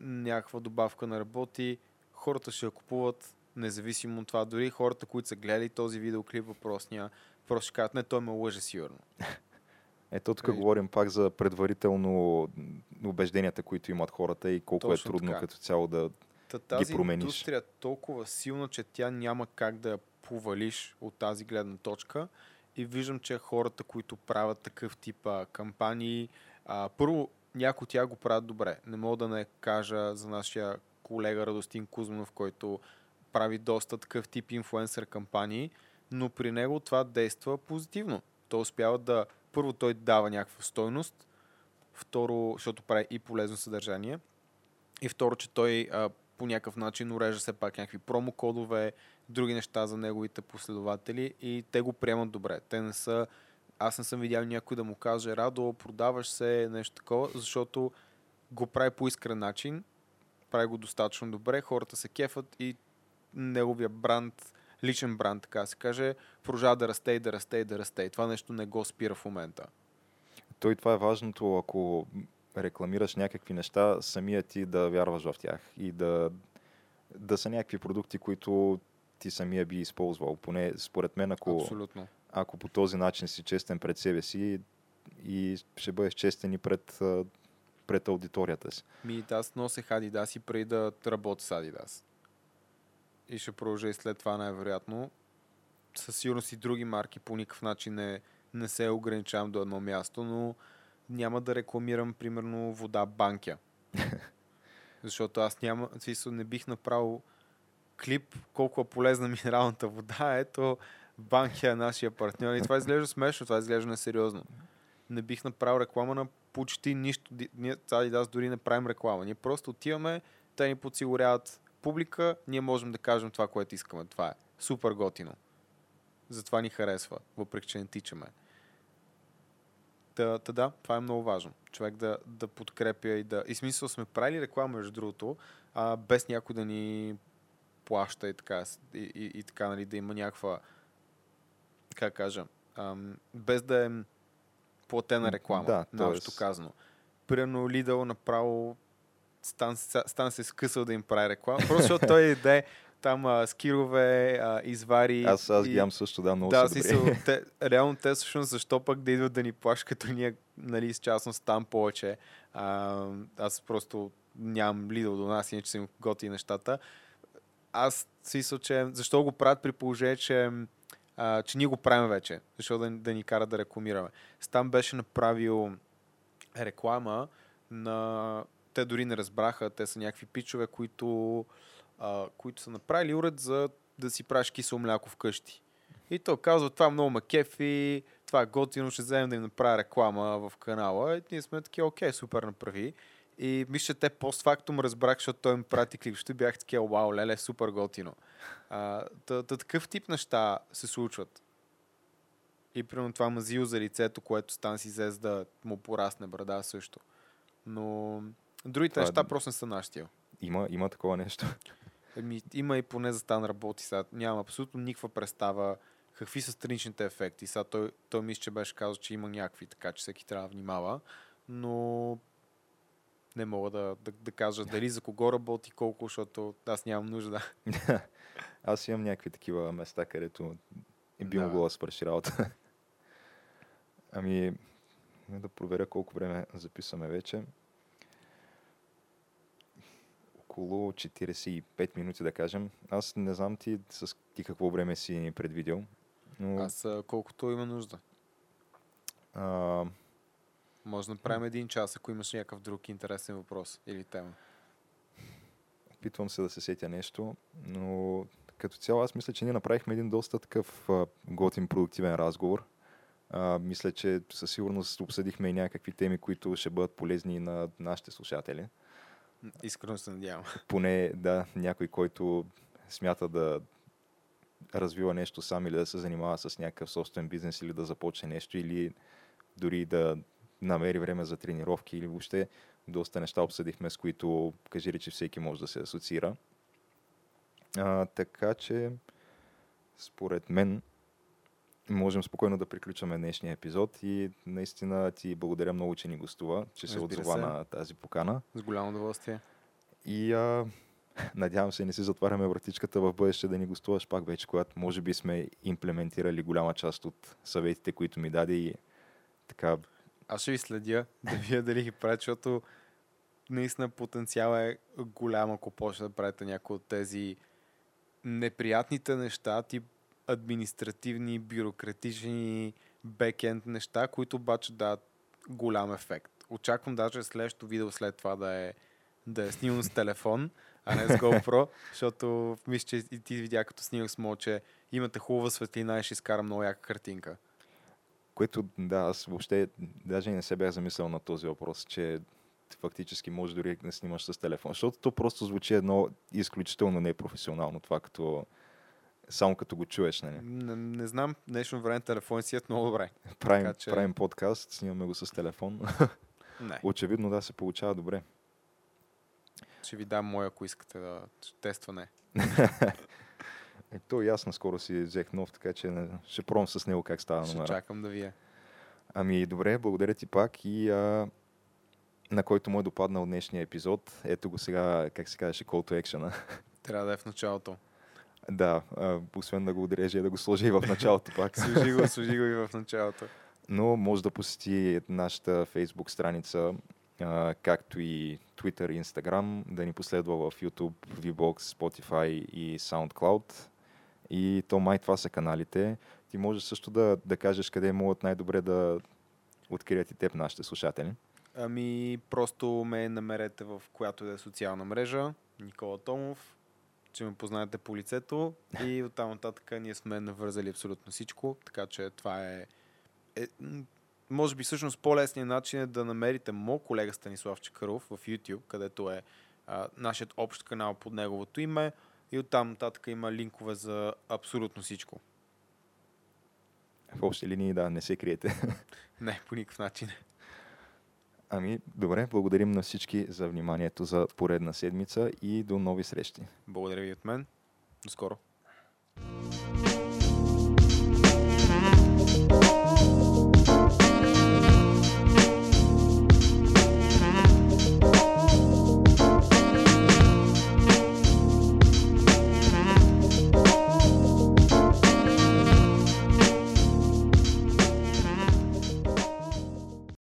някаква добавка не работи, хората ще я купуват независимо от това. Дори хората, които са гледали този видеоклип въпросния, просто ще кажат, не, той ме лъже сигурно. Ето тук Е. говорим пак за предварително убежденията, които имат хората и колко Точно е трудно така. като цяло да... Та, тази промениш. индустрия е толкова силна, че тя няма как да я повалиш от тази гледна точка. И виждам, че хората, които правят такъв тип а, кампании, а, първо, някои от тях го правят добре. Не мога да не кажа за нашия колега Радостин Кузманов, който прави доста такъв тип инфуенсър кампании, но при него това действа позитивно. Той успява да... Първо, той дава някаква стойност, второ, защото прави и полезно съдържание, и второ, че той а, по някакъв начин урежда все пак някакви промокодове, други неща за неговите последователи и те го приемат добре. Те не са... Аз не съм видял някой да му каже, Радо, продаваш се, нещо такова, защото го прави по искрен начин, прави го достатъчно добре, хората се кефат и неговия бранд, личен бранд, така да се каже, продължава да расте и да расте и да расте. И това нещо не го спира в момента. Той това е важното, ако рекламираш някакви неща, самия ти да вярваш в тях и да, да са някакви продукти, които ти самия би използвал. Поне според мен, ако, Абсолютно. ако по този начин си честен пред себе си и ще бъдеш честен и пред, пред аудиторията си. Ми, аз носех Adidas и преди да работя с Adidas. И ще продължа и след това най-вероятно. Със сигурност и други марки по никакъв начин не, не се ограничавам до едно място, но няма да рекламирам, примерно, вода банкя. Защото аз няма, смисъл, не бих направил клип колко е полезна минералната вода. Ето, банкя е нашия партньор. И това изглежда смешно, това изглежда несериозно. Не бих направил реклама на почти нищо. Ние с Adidas дори не правим реклама. Ние просто отиваме, те ни подсигуряват публика, ние можем да кажем това, което искаме. Това е супер готино. Затова ни харесва, въпреки че не тичаме. Та, та да, това е много важно. Човек да, да подкрепя и да... И смисъл сме правили реклама, между другото, а, без някой да ни плаща и така, и, и, и така нали, да има някаква, как да кажа, ам, без да е платена реклама, Да, тоест- казано. Примерно Lidl направо Стан, Стан се е скъсал да им прави реклама. Просто защото той иде там а, скирове, а, извари. Аз, аз и- ги ям също, да, много да, са добри. те, реално те всъщност защо пък да идват да ни плащат, като ние, нали, с частност там повече. А, аз просто нямам Lidl до нас, иначе са им готи нещата. Аз смисъл, че защо го правят при положение, че, а, че ние го правим вече. Защо да, да ни кара да рекламираме. Стан беше направил реклама на... Те дори не разбраха, те са някакви пичове, които, а, които са направили уред за да си правиш кисело мляко вкъщи. И то казва, това много ма кефи, това е готино, ще вземем да им направя реклама в канала. И ние сме такива, окей, супер направи. И мисля, те постфактум разбрах, защото той им прати клип. Ще бях такива, вау, леле, супер готино. Та, та, такъв тип неща се случват. И примерно това мазил за лицето, което Стан си взе за да му порасне брада също. Но другите Това е- неща просто не са наш стил. Има, има такова нещо. Еми, има и поне за Стан работи сега. Нямам абсолютно никаква представа какви са страничните ефекти. Сега той, той мисля, че беше казал, че има някакви, така че всеки трябва да внимава. Но не мога да, да, да кажа дали за кого работи, колко, защото аз нямам нужда. Аз имам някакви такива места, където би Да. могло да свърши работа. Ами, да проверя колко време записваме вече. Около 45 минути, да кажем. Аз не знам ти с ти какво време си ни предвидел, но Аз колкото има нужда. а, Може да направим един час, ако имаш някакъв друг интересен въпрос или тема. опитвам се да се сетя нещо, но като цяло аз мисля, че ние направихме един доста такъв готин, продуктивен разговор. А, мисля, че със сигурност обсъдихме и някакви теми, които ще бъдат полезни на нашите слушатели. Искрено се надявам. Поне да, някой, който смята да развива нещо сам или да се занимава с някакъв собствен бизнес или да започне нещо или дори да намери време за тренировки или въобще доста неща обсъдихме, с които кажи ли, че всеки може да се асоциира. А, така че, според мен, можем спокойно да приключваме днешния епизод и наистина ти благодаря много, че ни гостува, че се отзова се. на тази покана. С голямо удоволствие. И а, надявам се, не си затваряме вратичката в бъдеще да ни гостуваш пак вече, когато може би сме имплементирали голяма част от съветите, които ми даде и така Аз ще ви следя да видя дали ги правят, защото наистина потенциал е голям, ако почне да правите някои от тези неприятните неща, тип административни, бюрократични, бекенд неща, които обаче дават голям ефект. Очаквам даже следващото видео след това да е, да е снимано с телефон, а не с GoPro, защото мисля, че и ти видя като снимах с Мо, че имате хубава светлина и ще изкара много яка картинка. Което, да, аз въобще даже не се бях замислял на този въпрос, че фактически може дори да снимаш с телефон. Защото то просто звучи едно изключително непрофесионално това, като само като го чуеш, нали? Не, не знам, днешно време телефони си е много добре. Правим, Така че- правим подкаст, снимаме го с телефон. Не. Очевидно да се получава добре. Ще ви дам моя, ако искате да тестване. Е, то и аз наскоро си взех нов, така че не, ще пробвам с него как става Ще номера. чакам да вие. Ами добре, благодаря ти пак и а, на който му е допаднал днешния епизод. Ето го сега, как се казваше, call to action. Трябва да е в началото. Да, а, освен да го отрежа и да го сложа и в началото пак. Служи го, служи го и в началото. Но може да посети нашата Facebook страница, а, както и Twitter и Instagram, да ни последва в YouTube, VBOX, Spotify и SoundCloud. И то май това са каналите. Ти можеш също да, да кажеш къде могат най-добре да открият и теб нашите слушатели. Ами, просто ме намерете в която е социална мрежа. Никола Томов. Че ме познаете по лицето. И оттам нататък ние сме навързали абсолютно всичко. Така че това е... е може би всъщност по-лесният начин е да намерите моят колега Станислав Чакаров в YouTube, където е а, нашият общ канал под неговото име. И оттам нататък има линкове за абсолютно всичко. В общи линии, да, не се криете. Не, по никакъв начин. Ами, добре, благодарим на всички за вниманието за поредна седмица и до нови срещи. Благодаря ви от мен. До скоро. Thank